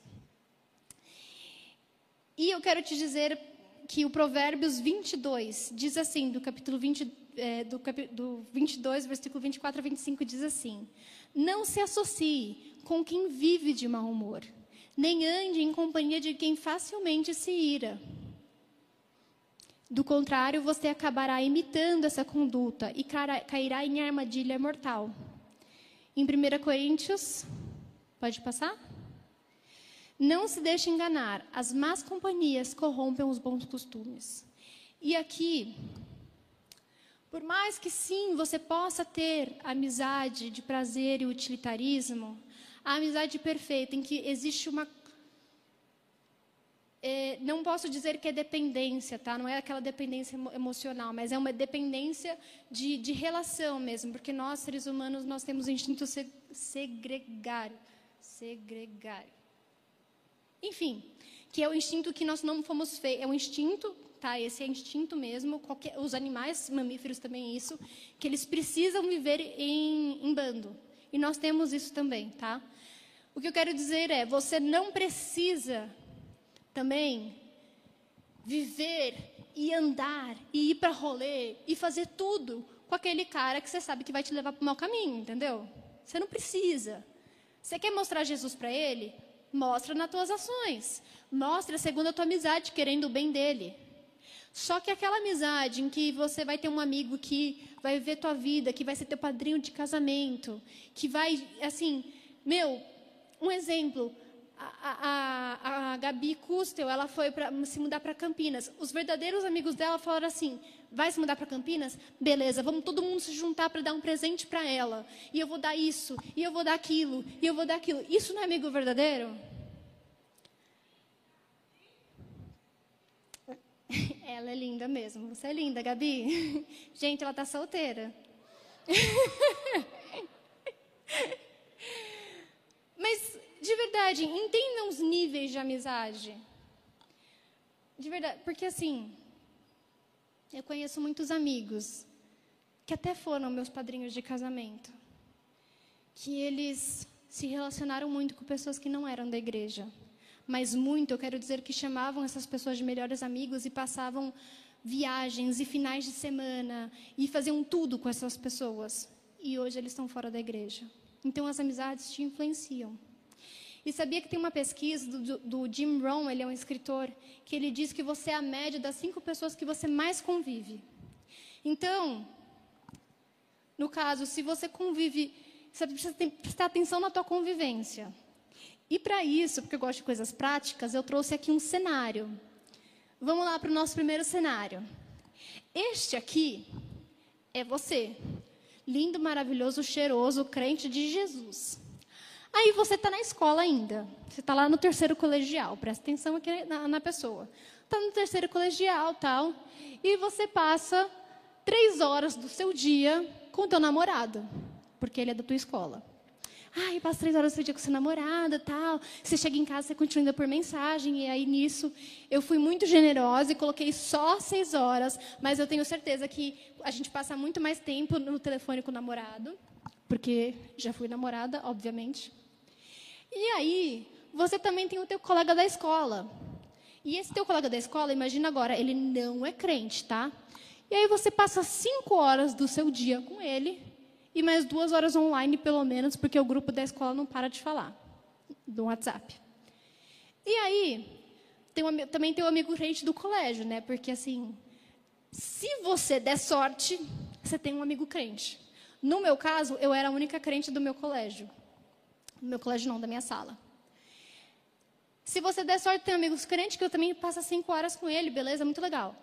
E eu quero te dizer que o Provérbios 22 diz assim, do capítulo 20, é, do, do 22, versículo 24 a 25, diz assim: Não se associe com quem vive de mau humor, nem ande em companhia de quem facilmente se ira. Do contrário, você acabará imitando essa conduta e cairá em armadilha mortal. Em 1 Coríntios, pode passar? Não se deixe enganar, as más companhias corrompem os bons costumes. E aqui, por mais que sim, você possa ter amizade de prazer e utilitarismo, a amizade perfeita em que existe uma é, não posso dizer que é dependência, tá? Não é aquela dependência emocional, mas é uma dependência de, de relação mesmo, porque nós seres humanos nós temos o instinto segregário, segregário. Enfim, que é o instinto que nós não fomos feitos, é um instinto, tá? Esse é instinto mesmo, qualquer, os animais mamíferos também é isso, que eles precisam viver em, em bando. E nós temos isso também, tá? O que eu quero dizer é, você não precisa também viver e andar e ir para rolê e fazer tudo com aquele cara que você sabe que vai te levar para o mau caminho, entendeu? Você não precisa. Você quer mostrar Jesus para ele? Mostra nas tuas ações. Mostra segundo a tua amizade, querendo o bem dele. Só que aquela amizade em que você vai ter um amigo que vai ver tua vida, que vai ser teu padrinho de casamento, que vai, assim, meu, um exemplo, a, a, a Gabi Custel, ela foi para se mudar para Campinas. Os verdadeiros amigos dela falaram assim: vai se mudar para Campinas? Beleza, vamos todo mundo se juntar para dar um presente para ela. E eu vou dar isso, e eu vou dar aquilo, e eu vou dar aquilo. Isso não é amigo verdadeiro? Ela é linda mesmo. Você é linda, Gabi. Gente, ela está solteira. Mas de verdade, entendam os níveis de amizade. De verdade, porque assim, eu conheço muitos amigos que até foram meus padrinhos de casamento, que eles se relacionaram muito com pessoas que não eram da igreja, mas muito, eu quero dizer que chamavam essas pessoas de melhores amigos e passavam viagens e finais de semana e faziam tudo com essas pessoas. E hoje eles estão fora da igreja. Então as amizades te influenciam. E sabia que tem uma pesquisa do, do, Jim Rohn, ele é um escritor, que ele diz que você é a média das cinco pessoas que você mais convive. Então, no caso, se você convive, você precisa ter, prestar atenção na tua convivência. E para isso, porque eu gosto de coisas práticas, eu trouxe aqui um cenário. Vamos lá para o nosso primeiro cenário. Este aqui é você, lindo, maravilhoso, cheiroso, crente de Jesus. Aí você está na escola ainda. Você está lá no terceiro colegial. Presta atenção aqui na, na pessoa. Está no terceiro colegial, tal. E você passa três horas do seu dia com o teu namorado. Porque ele é da tua escola. Ai, passa três horas seu dia com seu namorado, tal. Você chega em casa, você continua por mensagem. E aí, nisso, eu fui muito generosa e coloquei só seis horas. Mas eu tenho certeza que a gente passa muito mais tempo no telefone com o namorado. Porque já fui namorada, obviamente. E aí, você também tem o teu colega da escola. E esse teu colega da escola, imagina agora, ele não é crente, tá? E aí você passa cinco horas do seu dia com ele e mais duas horas online, pelo menos, porque o grupo da escola não para de falar do WhatsApp. E aí, tem também tem o amigo crente do colégio, né? Porque assim, se você der sorte, você tem um amigo crente. No meu caso, eu era a única crente do meu colégio. Do meu colégio não, da minha sala. Se você der sorte, tem amigos crentes que eu também passo cinco horas com ele, beleza? Muito legal.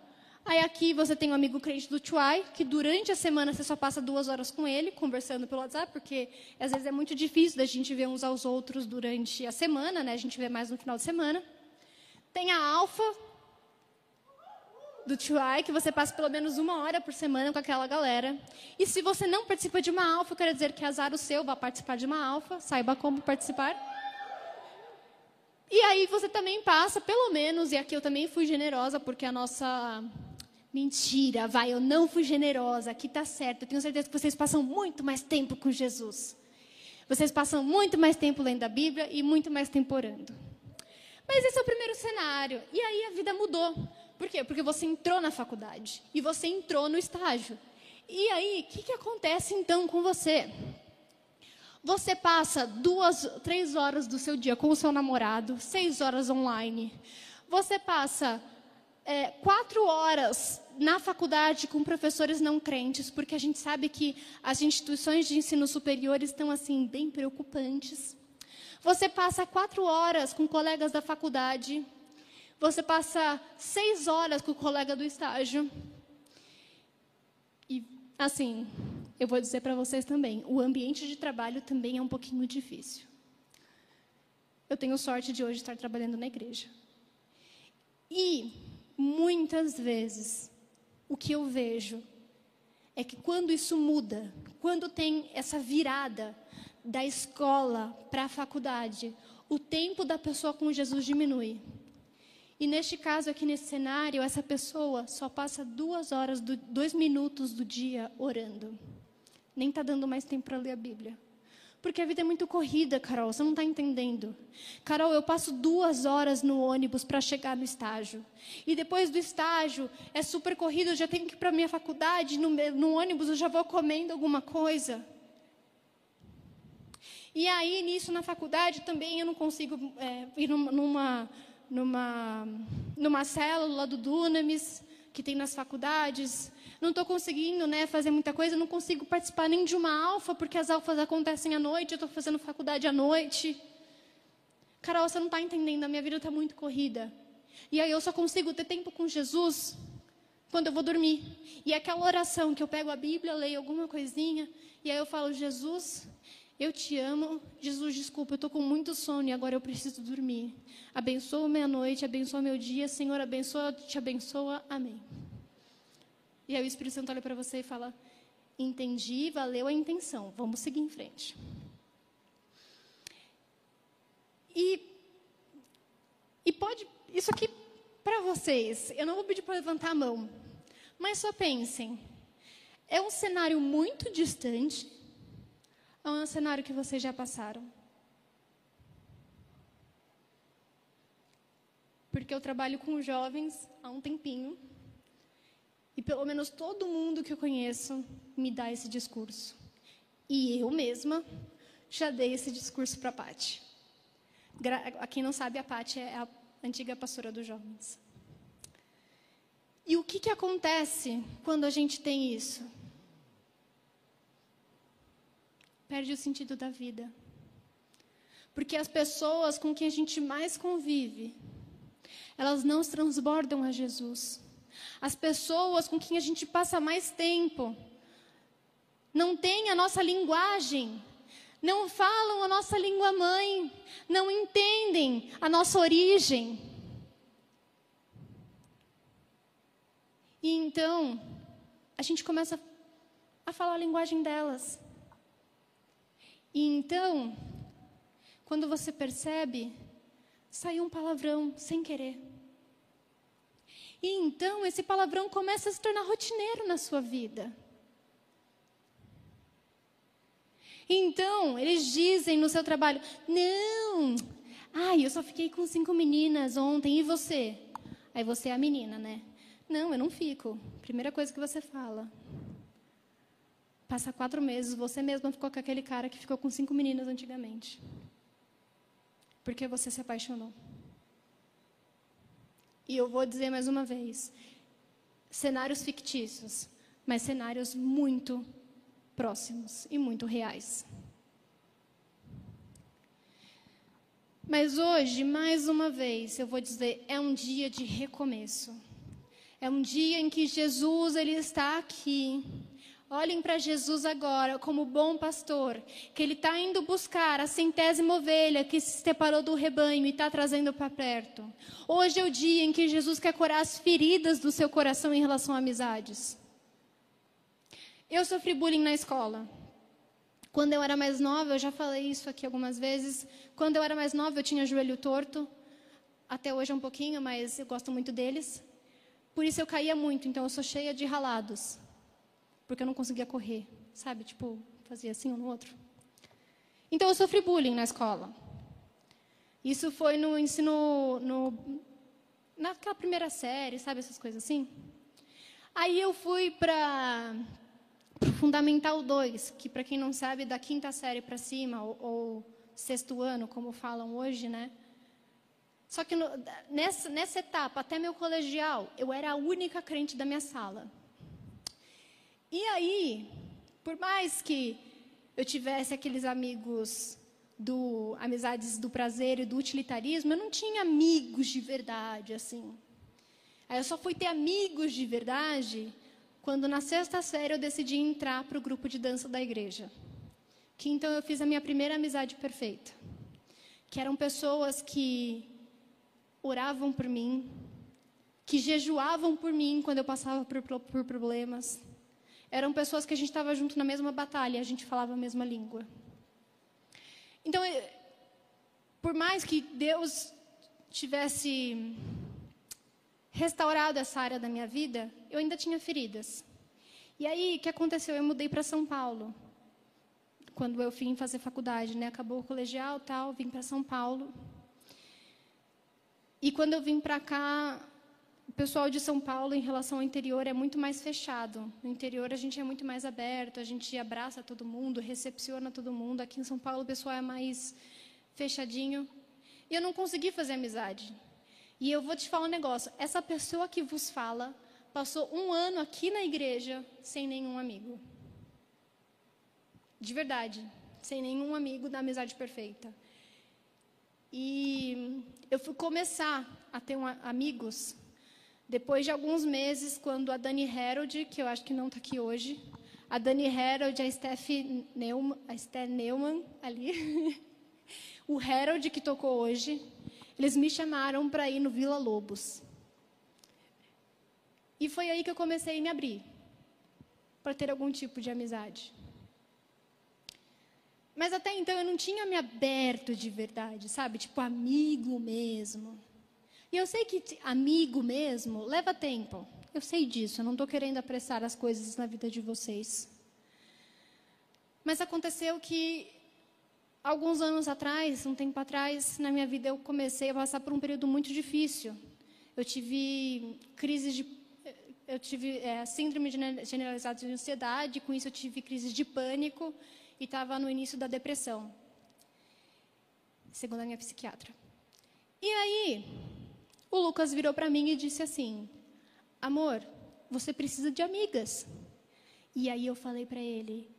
Aí aqui você tem um amigo crente do Chuai, que durante a semana você só passa duas horas com ele, conversando pelo WhatsApp, porque às vezes é muito difícil da gente ver uns aos outros durante a semana, né? A gente vê mais no final de semana. Tem a Alfa do Chuai, que você passa pelo menos uma hora por semana com aquela galera. E se você não participa de uma Alfa, eu quero dizer que é azar o seu, vá participar de uma Alfa, saiba como participar. E aí você também passa, pelo menos, e aqui eu também fui generosa, porque a nossa Mentira, vai, eu não fui generosa, aqui está certo. Eu tenho certeza que vocês passam muito mais tempo com Jesus. Vocês passam muito mais tempo lendo a Bíblia e muito mais tempo orando. Mas esse é o primeiro cenário. E aí a vida mudou. Por quê? Porque você entrou na faculdade e você entrou no estágio. E aí, o que, que acontece então com você? Você passa duas, três horas do seu dia com o seu namorado, seis horas online. Você passa é, quatro horas na faculdade com professores não crentes, porque a gente sabe que as instituições de ensino superior estão assim bem preocupantes. Você passa quatro horas com colegas da faculdade. Você passa seis horas com o colega do estágio. E assim, eu vou dizer para vocês também, o ambiente de trabalho também é um pouquinho difícil. Eu tenho sorte de hoje estar trabalhando na igreja. E muitas vezes o que eu vejo é que quando isso muda, quando tem essa virada da escola para a faculdade, o tempo da pessoa com Jesus diminui. E neste caso, aqui nesse cenário, essa pessoa só passa duas horas, do, dois minutos do dia orando. Nem está dando mais tempo para ler a Bíblia. Porque a vida é muito corrida, Carol, você não está entendendo. Carol, eu passo duas horas no ônibus para chegar no estágio. E depois do estágio, é super corrido, eu já tenho que ir para a minha faculdade, no, no ônibus eu já vou comendo alguma coisa. E aí, nisso, na faculdade, também eu não consigo é, ir numa, numa, numa célula do Dunamis, que tem nas faculdades não estou conseguindo né, fazer muita coisa, não consigo participar nem de uma alfa, porque as alfas acontecem à noite, eu estou fazendo faculdade à noite. Carol, você não está entendendo, a minha vida está muito corrida. E aí eu só consigo ter tempo com Jesus quando eu vou dormir. E é aquela oração que eu pego a Bíblia, leio alguma coisinha, e aí eu falo, Jesus, eu te amo. Jesus, desculpa, eu estou com muito sono e agora eu preciso dormir. Abençoa meia-noite, abençoa meu dia. Senhor, abençoa, te abençoa. Amém. E aí o Espírito Santo olha para você e fala: Entendi, valeu a intenção, vamos seguir em frente. E, e pode, isso aqui para vocês, eu não vou pedir para levantar a mão, mas só pensem: é um cenário muito distante ou é um cenário que vocês já passaram? Porque eu trabalho com jovens há um tempinho. E pelo menos todo mundo que eu conheço me dá esse discurso. E eu mesma já dei esse discurso para a Pati. A quem não sabe, a Pati é a antiga pastora dos jovens. E o que, que acontece quando a gente tem isso? Perde o sentido da vida. Porque as pessoas com quem a gente mais convive, elas não transbordam a Jesus as pessoas com quem a gente passa mais tempo, não têm a nossa linguagem, não falam a nossa língua mãe, não entendem a nossa origem. E então, a gente começa a falar a linguagem delas. E então, quando você percebe, saiu um palavrão sem querer. E então esse palavrão começa a se tornar rotineiro na sua vida. Então, eles dizem no seu trabalho: Não, ai, eu só fiquei com cinco meninas ontem, e você? Aí você é a menina, né? Não, eu não fico. Primeira coisa que você fala. Passa quatro meses, você mesma ficou com aquele cara que ficou com cinco meninas antigamente. Porque você se apaixonou. E eu vou dizer mais uma vez: cenários fictícios, mas cenários muito próximos e muito reais. Mas hoje, mais uma vez, eu vou dizer, é um dia de recomeço. É um dia em que Jesus ele está aqui. Olhem para Jesus agora como bom pastor, que ele está indo buscar a centésima ovelha que se separou do rebanho e está trazendo para perto. Hoje é o dia em que Jesus quer curar as feridas do seu coração em relação a amizades. Eu sofri bullying na escola. Quando eu era mais nova, eu já falei isso aqui algumas vezes. Quando eu era mais nova, eu tinha joelho torto. Até hoje é um pouquinho, mas eu gosto muito deles. Por isso eu caía muito, então eu sou cheia de ralados. Porque eu não conseguia correr, sabe? Tipo, fazia assim um no outro. Então eu sofri bullying na escola. Isso foi no ensino. No, naquela primeira série, sabe? Essas coisas assim. Aí eu fui para Fundamental 2, que para quem não sabe, da quinta série para cima, ou, ou, sexto ano, como falam hoje, né? Só que no, nessa, nessa etapa, até meu colegial, eu era a única crente da minha sala. E aí, por mais que eu tivesse aqueles amigos do amizades do prazer e do utilitarismo, eu não tinha amigos de verdade assim. Aí eu só fui ter amigos de verdade quando na sexta série eu decidi entrar para o grupo de dança da igreja. Que então eu fiz a minha primeira amizade perfeita. Que eram pessoas que oravam por mim, que jejuavam por mim quando eu passava por, por problemas. Eram pessoas que a gente estava junto na mesma batalha, a gente falava a mesma língua. Então, por mais que Deus tivesse restaurado essa área da minha vida, eu ainda tinha feridas. E aí, o que aconteceu? Eu mudei para São Paulo. Quando eu vim fazer faculdade, né? Acabou o colegial, tal, vim para São Paulo. E quando eu vim para cá, o pessoal de São Paulo, em relação ao interior, é muito mais fechado. No interior, a gente é muito mais aberto, a gente abraça todo mundo, recepciona todo mundo. Aqui em São Paulo, o pessoal é mais fechadinho. E eu não consegui fazer amizade. E eu vou te falar um negócio: essa pessoa que vos fala passou um ano aqui na igreja sem nenhum amigo. De verdade, sem nenhum amigo da amizade perfeita. E eu fui começar a ter um, amigos depois de alguns meses, quando a Dani Harold, que eu acho que não está aqui hoje, a Dani Harold, a Steph Neumann, a Steph Neumann ali, o Harold que tocou hoje, eles me chamaram para ir no Vila Lobos. E foi aí que eu comecei a me abrir para ter algum tipo de amizade. Mas até então eu não tinha me aberto de verdade, sabe? Tipo, amigo mesmo. E eu sei que amigo mesmo leva tempo. Eu sei disso, eu não estou querendo apressar as coisas na vida de vocês. Mas aconteceu que alguns anos atrás, um tempo atrás, na minha vida eu comecei a passar por um período muito difícil. Eu tive crises de eu tive é, síndrome generalizada de ansiedade, com isso eu tive crises de pânico e estava no início da depressão, segundo a minha psiquiatra. E aí, o Lucas virou para mim e disse assim: Amor, você precisa de amigas. E aí eu falei para ele: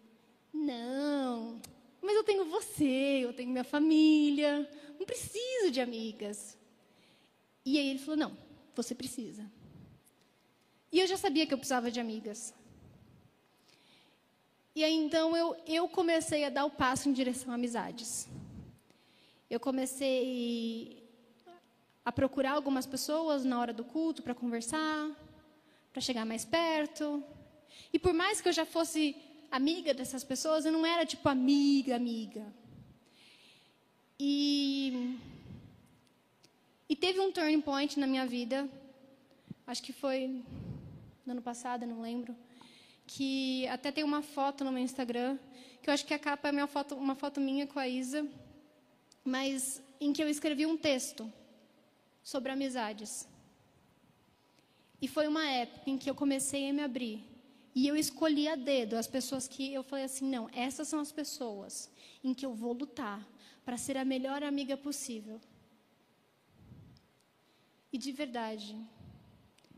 Não, mas eu tenho você, eu tenho minha família, não preciso de amigas. E aí ele falou: não, você precisa. E eu já sabia que eu precisava de amigas. E aí então eu, eu comecei a dar o passo em direção a amizades. Eu comecei a procurar algumas pessoas na hora do culto para conversar, para chegar mais perto. E por mais que eu já fosse amiga dessas pessoas, eu não era tipo amiga, amiga. E, e teve um turning point na minha vida, acho que foi no ano passado, não lembro, que até tem uma foto no meu Instagram, que eu acho que a capa é minha foto, uma foto minha com a Isa, mas em que eu escrevi um texto sobre amizades. E foi uma época em que eu comecei a me abrir e eu escolhi a dedo as pessoas que eu falei assim: não, essas são as pessoas em que eu vou lutar para ser a melhor amiga possível. E de verdade,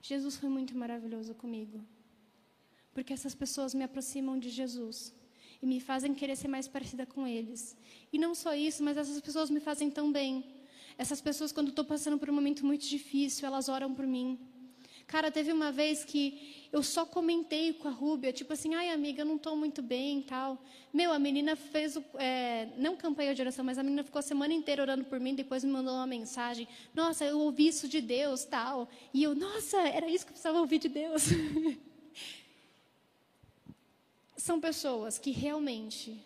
Jesus foi muito maravilhoso comigo. Porque essas pessoas me aproximam de Jesus e me fazem querer ser mais parecida com eles. E não só isso, mas essas pessoas me fazem tão bem. Essas pessoas, quando estou passando por um momento muito difícil, elas oram por mim. Cara, teve uma vez que eu só comentei com a Rúbia, tipo assim, ai amiga, eu não estou muito bem tal. Meu, a menina fez, é, não campanha de oração, mas a menina ficou a semana inteira orando por mim, depois me mandou uma mensagem, nossa, eu ouvi isso de Deus, tal. E eu, nossa, era isso que eu precisava ouvir de Deus. São pessoas que realmente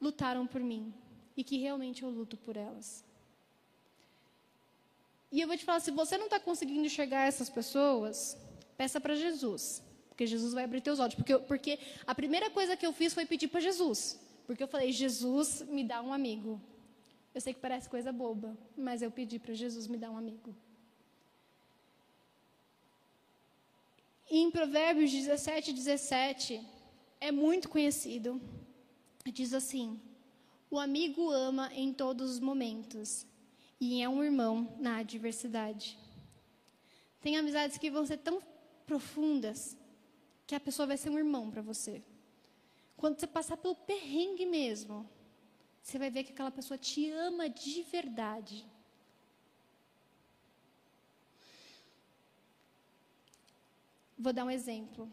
lutaram por mim e que realmente eu luto por elas. E eu vou te falar, se você não está conseguindo enxergar essas pessoas, peça para Jesus. Porque Jesus vai abrir teus olhos. Porque, porque a primeira coisa que eu fiz foi pedir para Jesus. Porque eu falei, Jesus, me dá um amigo. Eu sei que parece coisa boba, mas eu pedi para Jesus me dar um amigo. E em Provérbios 17, 17, é muito conhecido. Diz assim: O amigo ama em todos os momentos, e é um irmão na adversidade. Tem amizades que vão ser tão profundas que a pessoa vai ser um irmão para você. Quando você passar pelo perrengue mesmo, você vai ver que aquela pessoa te ama de verdade. Vou dar um exemplo.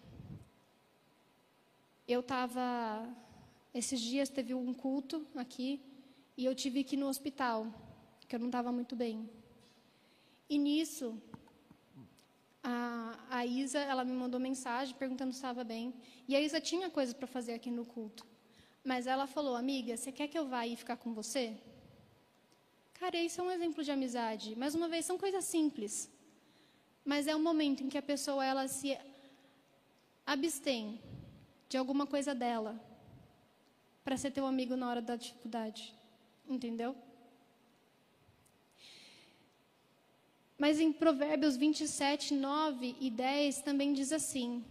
Eu estava. Esses dias teve um culto aqui e eu tive que ir no hospital que eu não estava muito bem. E nisso, a, a Isa, ela me mandou mensagem perguntando se estava bem. E a Isa tinha coisas para fazer aqui no culto. Mas ela falou, amiga, você quer que eu vá e ficar com você? Cara, isso é um exemplo de amizade. Mais uma vez, são coisas simples. Mas é um momento em que a pessoa ela se abstém de alguma coisa dela para ser teu amigo na hora da dificuldade. Entendeu? Mas em Provérbios 27, 9 e 10 também diz assim: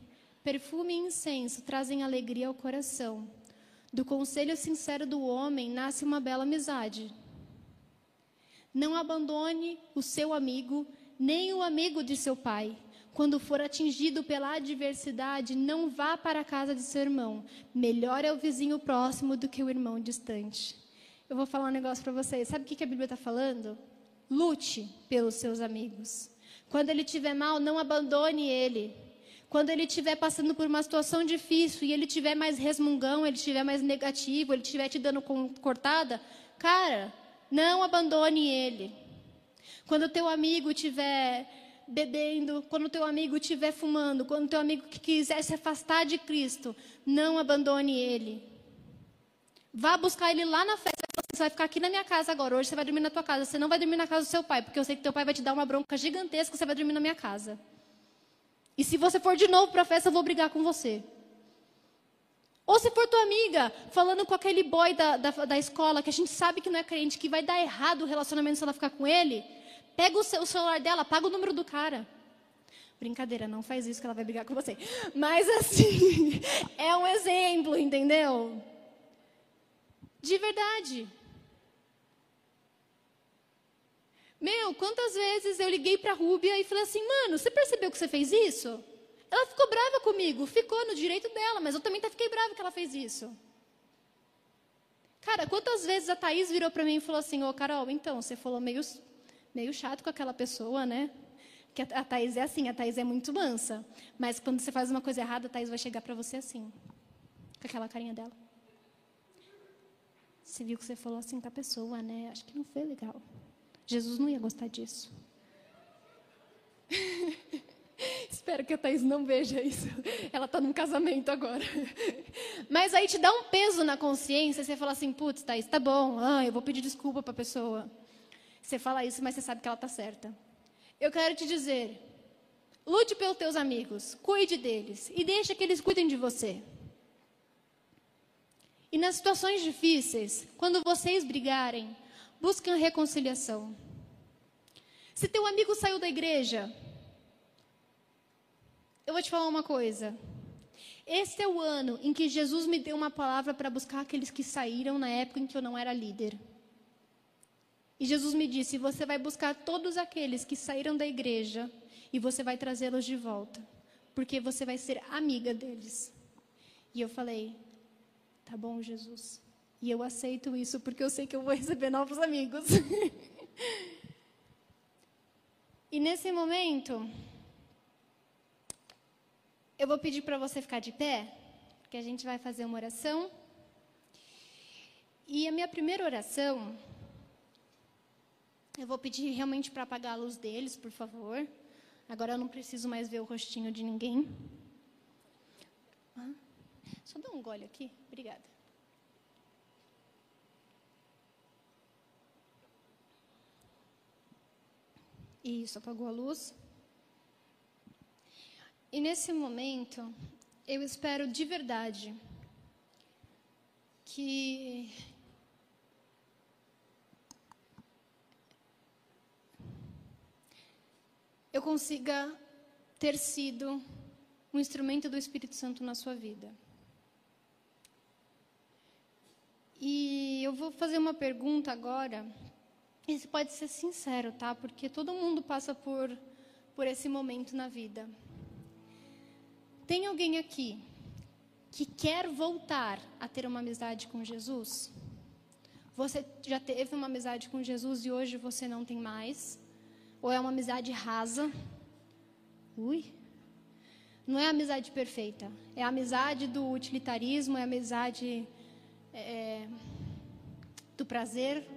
Perfume e incenso trazem alegria ao coração. Do conselho sincero do homem nasce uma bela amizade. Não abandone o seu amigo, nem o amigo de seu pai. Quando for atingido pela adversidade, não vá para a casa de seu irmão. Melhor é o vizinho próximo do que o irmão distante. Eu vou falar um negócio para vocês. Sabe o que a Bíblia está falando? Lute pelos seus amigos. Quando ele estiver mal, não abandone ele. Quando ele estiver passando por uma situação difícil e ele estiver mais resmungão, ele estiver mais negativo, ele estiver te dando cortada, cara, não abandone ele. Quando o teu amigo estiver bebendo, quando o teu amigo estiver fumando, quando o teu amigo quiser se afastar de Cristo, não abandone ele. Vá buscar ele lá na festa você vai ficar aqui na minha casa agora. Hoje você vai dormir na tua casa. Você não vai dormir na casa do seu pai, porque eu sei que teu pai vai te dar uma bronca gigantesca. Você vai dormir na minha casa. E se você for de novo para a festa, eu vou brigar com você. Ou se for tua amiga, falando com aquele boy da, da, da, escola, que a gente sabe que não é crente, que vai dar errado o relacionamento se ela ficar com ele, pega o, seu, o celular dela, apaga o número do cara. Brincadeira, não faz isso que ela vai brigar com você. Mas assim, é um exemplo, entendeu? De verdade. Meu, quantas vezes eu liguei para a Rúbia e falei assim, mano, você percebeu que você fez isso? Ela ficou brava comigo, ficou no direito dela, mas eu também fiquei brava que ela fez isso. Cara, quantas vezes a Thaís virou para mim e falou assim, ô oh, Carol, então, você falou meio, meio chato com aquela pessoa, né? Que a, a Thaís é assim, a Thaís é muito mansa. Mas quando você faz uma coisa errada, a Thaís vai chegar para você assim. Com aquela carinha dela. Você viu que você falou assim com a pessoa, né? Acho que não foi legal. Jesus não ia gostar disso. Espero que a Thaís não veja isso. Ela está num casamento agora. Mas aí te dá um peso na consciência. Você fala assim, putz, Thaís, tá bom. Ah, eu vou pedir desculpa para a pessoa. Você fala isso, mas você sabe que ela está certa. Eu quero te dizer, lute pelos teus amigos. Cuide deles. E deixa que eles cuidem de você. E nas situações difíceis, quando vocês brigarem, Busquem a reconciliação. Se teu amigo saiu da igreja, eu vou te falar uma coisa. Este é o ano em que Jesus me deu uma palavra para buscar aqueles que saíram na época em que eu não era líder. E Jesus me disse: Você vai buscar todos aqueles que saíram da igreja e você vai trazê-los de volta, porque você vai ser amiga deles. E eu falei: Tá bom, Jesus. E eu aceito isso porque eu sei que eu vou receber novos amigos. e nesse momento, eu vou pedir para você ficar de pé, porque a gente vai fazer uma oração. E a minha primeira oração, eu vou pedir realmente para apagar a luz deles, por favor. Agora eu não preciso mais ver o rostinho de ninguém. Só dá um gole aqui. Obrigada. Isso, apagou a luz. E nesse momento, eu espero de verdade que eu consiga ter sido um instrumento do Espírito Santo na sua vida. E eu vou fazer uma pergunta agora. Você pode ser sincero, tá? Porque todo mundo passa por, por esse momento na vida. Tem alguém aqui que quer voltar a ter uma amizade com Jesus? Você já teve uma amizade com Jesus e hoje você não tem mais? Ou é uma amizade rasa? Ui. Não é a amizade perfeita. É a amizade do utilitarismo, é a amizade é, do prazer.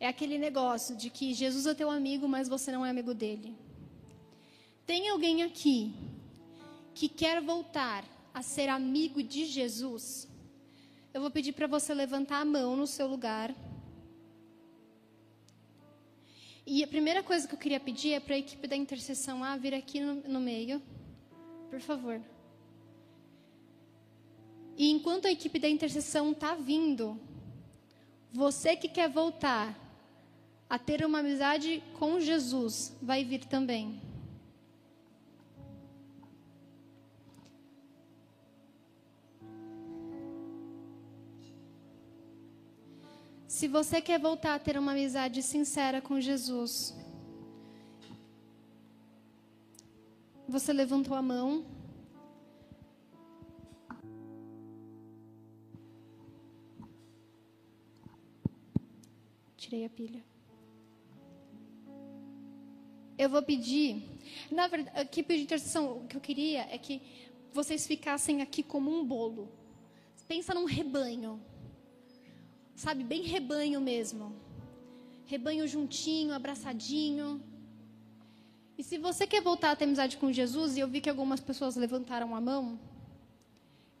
É aquele negócio de que Jesus é teu amigo, mas você não é amigo dele. Tem alguém aqui que quer voltar a ser amigo de Jesus? Eu vou pedir para você levantar a mão no seu lugar. E a primeira coisa que eu queria pedir é para a equipe da intercessão A vir aqui no, no meio. Por favor. E enquanto a equipe da intercessão está vindo, você que quer voltar a ter uma amizade com Jesus, vai vir também. Se você quer voltar a ter uma amizade sincera com Jesus, você levantou a mão. Tirei a pilha. Eu vou pedir, na verdade, aqui pedir intercessão, o que eu queria é que vocês ficassem aqui como um bolo. Pensa num rebanho sabe, bem rebanho mesmo. Rebanho juntinho, abraçadinho. E se você quer voltar a ter amizade com Jesus, e eu vi que algumas pessoas levantaram a mão,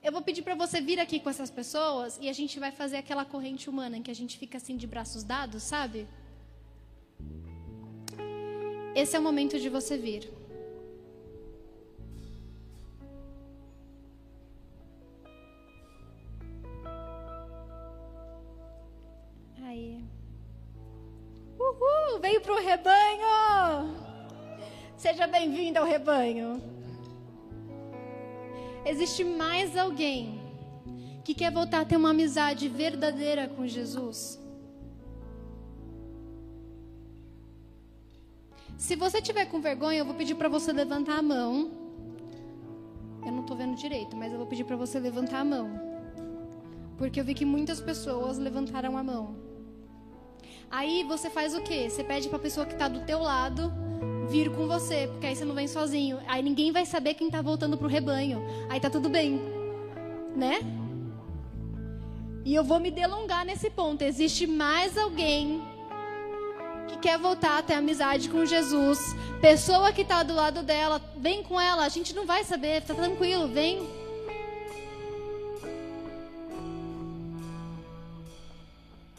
eu vou pedir para você vir aqui com essas pessoas e a gente vai fazer aquela corrente humana em que a gente fica assim de braços dados, sabe? Esse é o momento de você vir. Aí. Uhul! Veio para o rebanho! Seja bem-vindo ao rebanho. Existe mais alguém que quer voltar a ter uma amizade verdadeira com Jesus? Se você tiver com vergonha, eu vou pedir para você levantar a mão. Eu não estou vendo direito, mas eu vou pedir para você levantar a mão. Porque eu vi que muitas pessoas levantaram a mão. Aí você faz o quê? Você pede para a pessoa que está do teu lado vir com você, porque aí você não vem sozinho. Aí ninguém vai saber quem está voltando pro rebanho. Aí tá tudo bem, né? E eu vou me delongar nesse ponto. Existe mais alguém que quer voltar a ter amizade com Jesus. Pessoa que está do lado dela, vem com ela. A gente não vai saber, tá tranquilo, vem.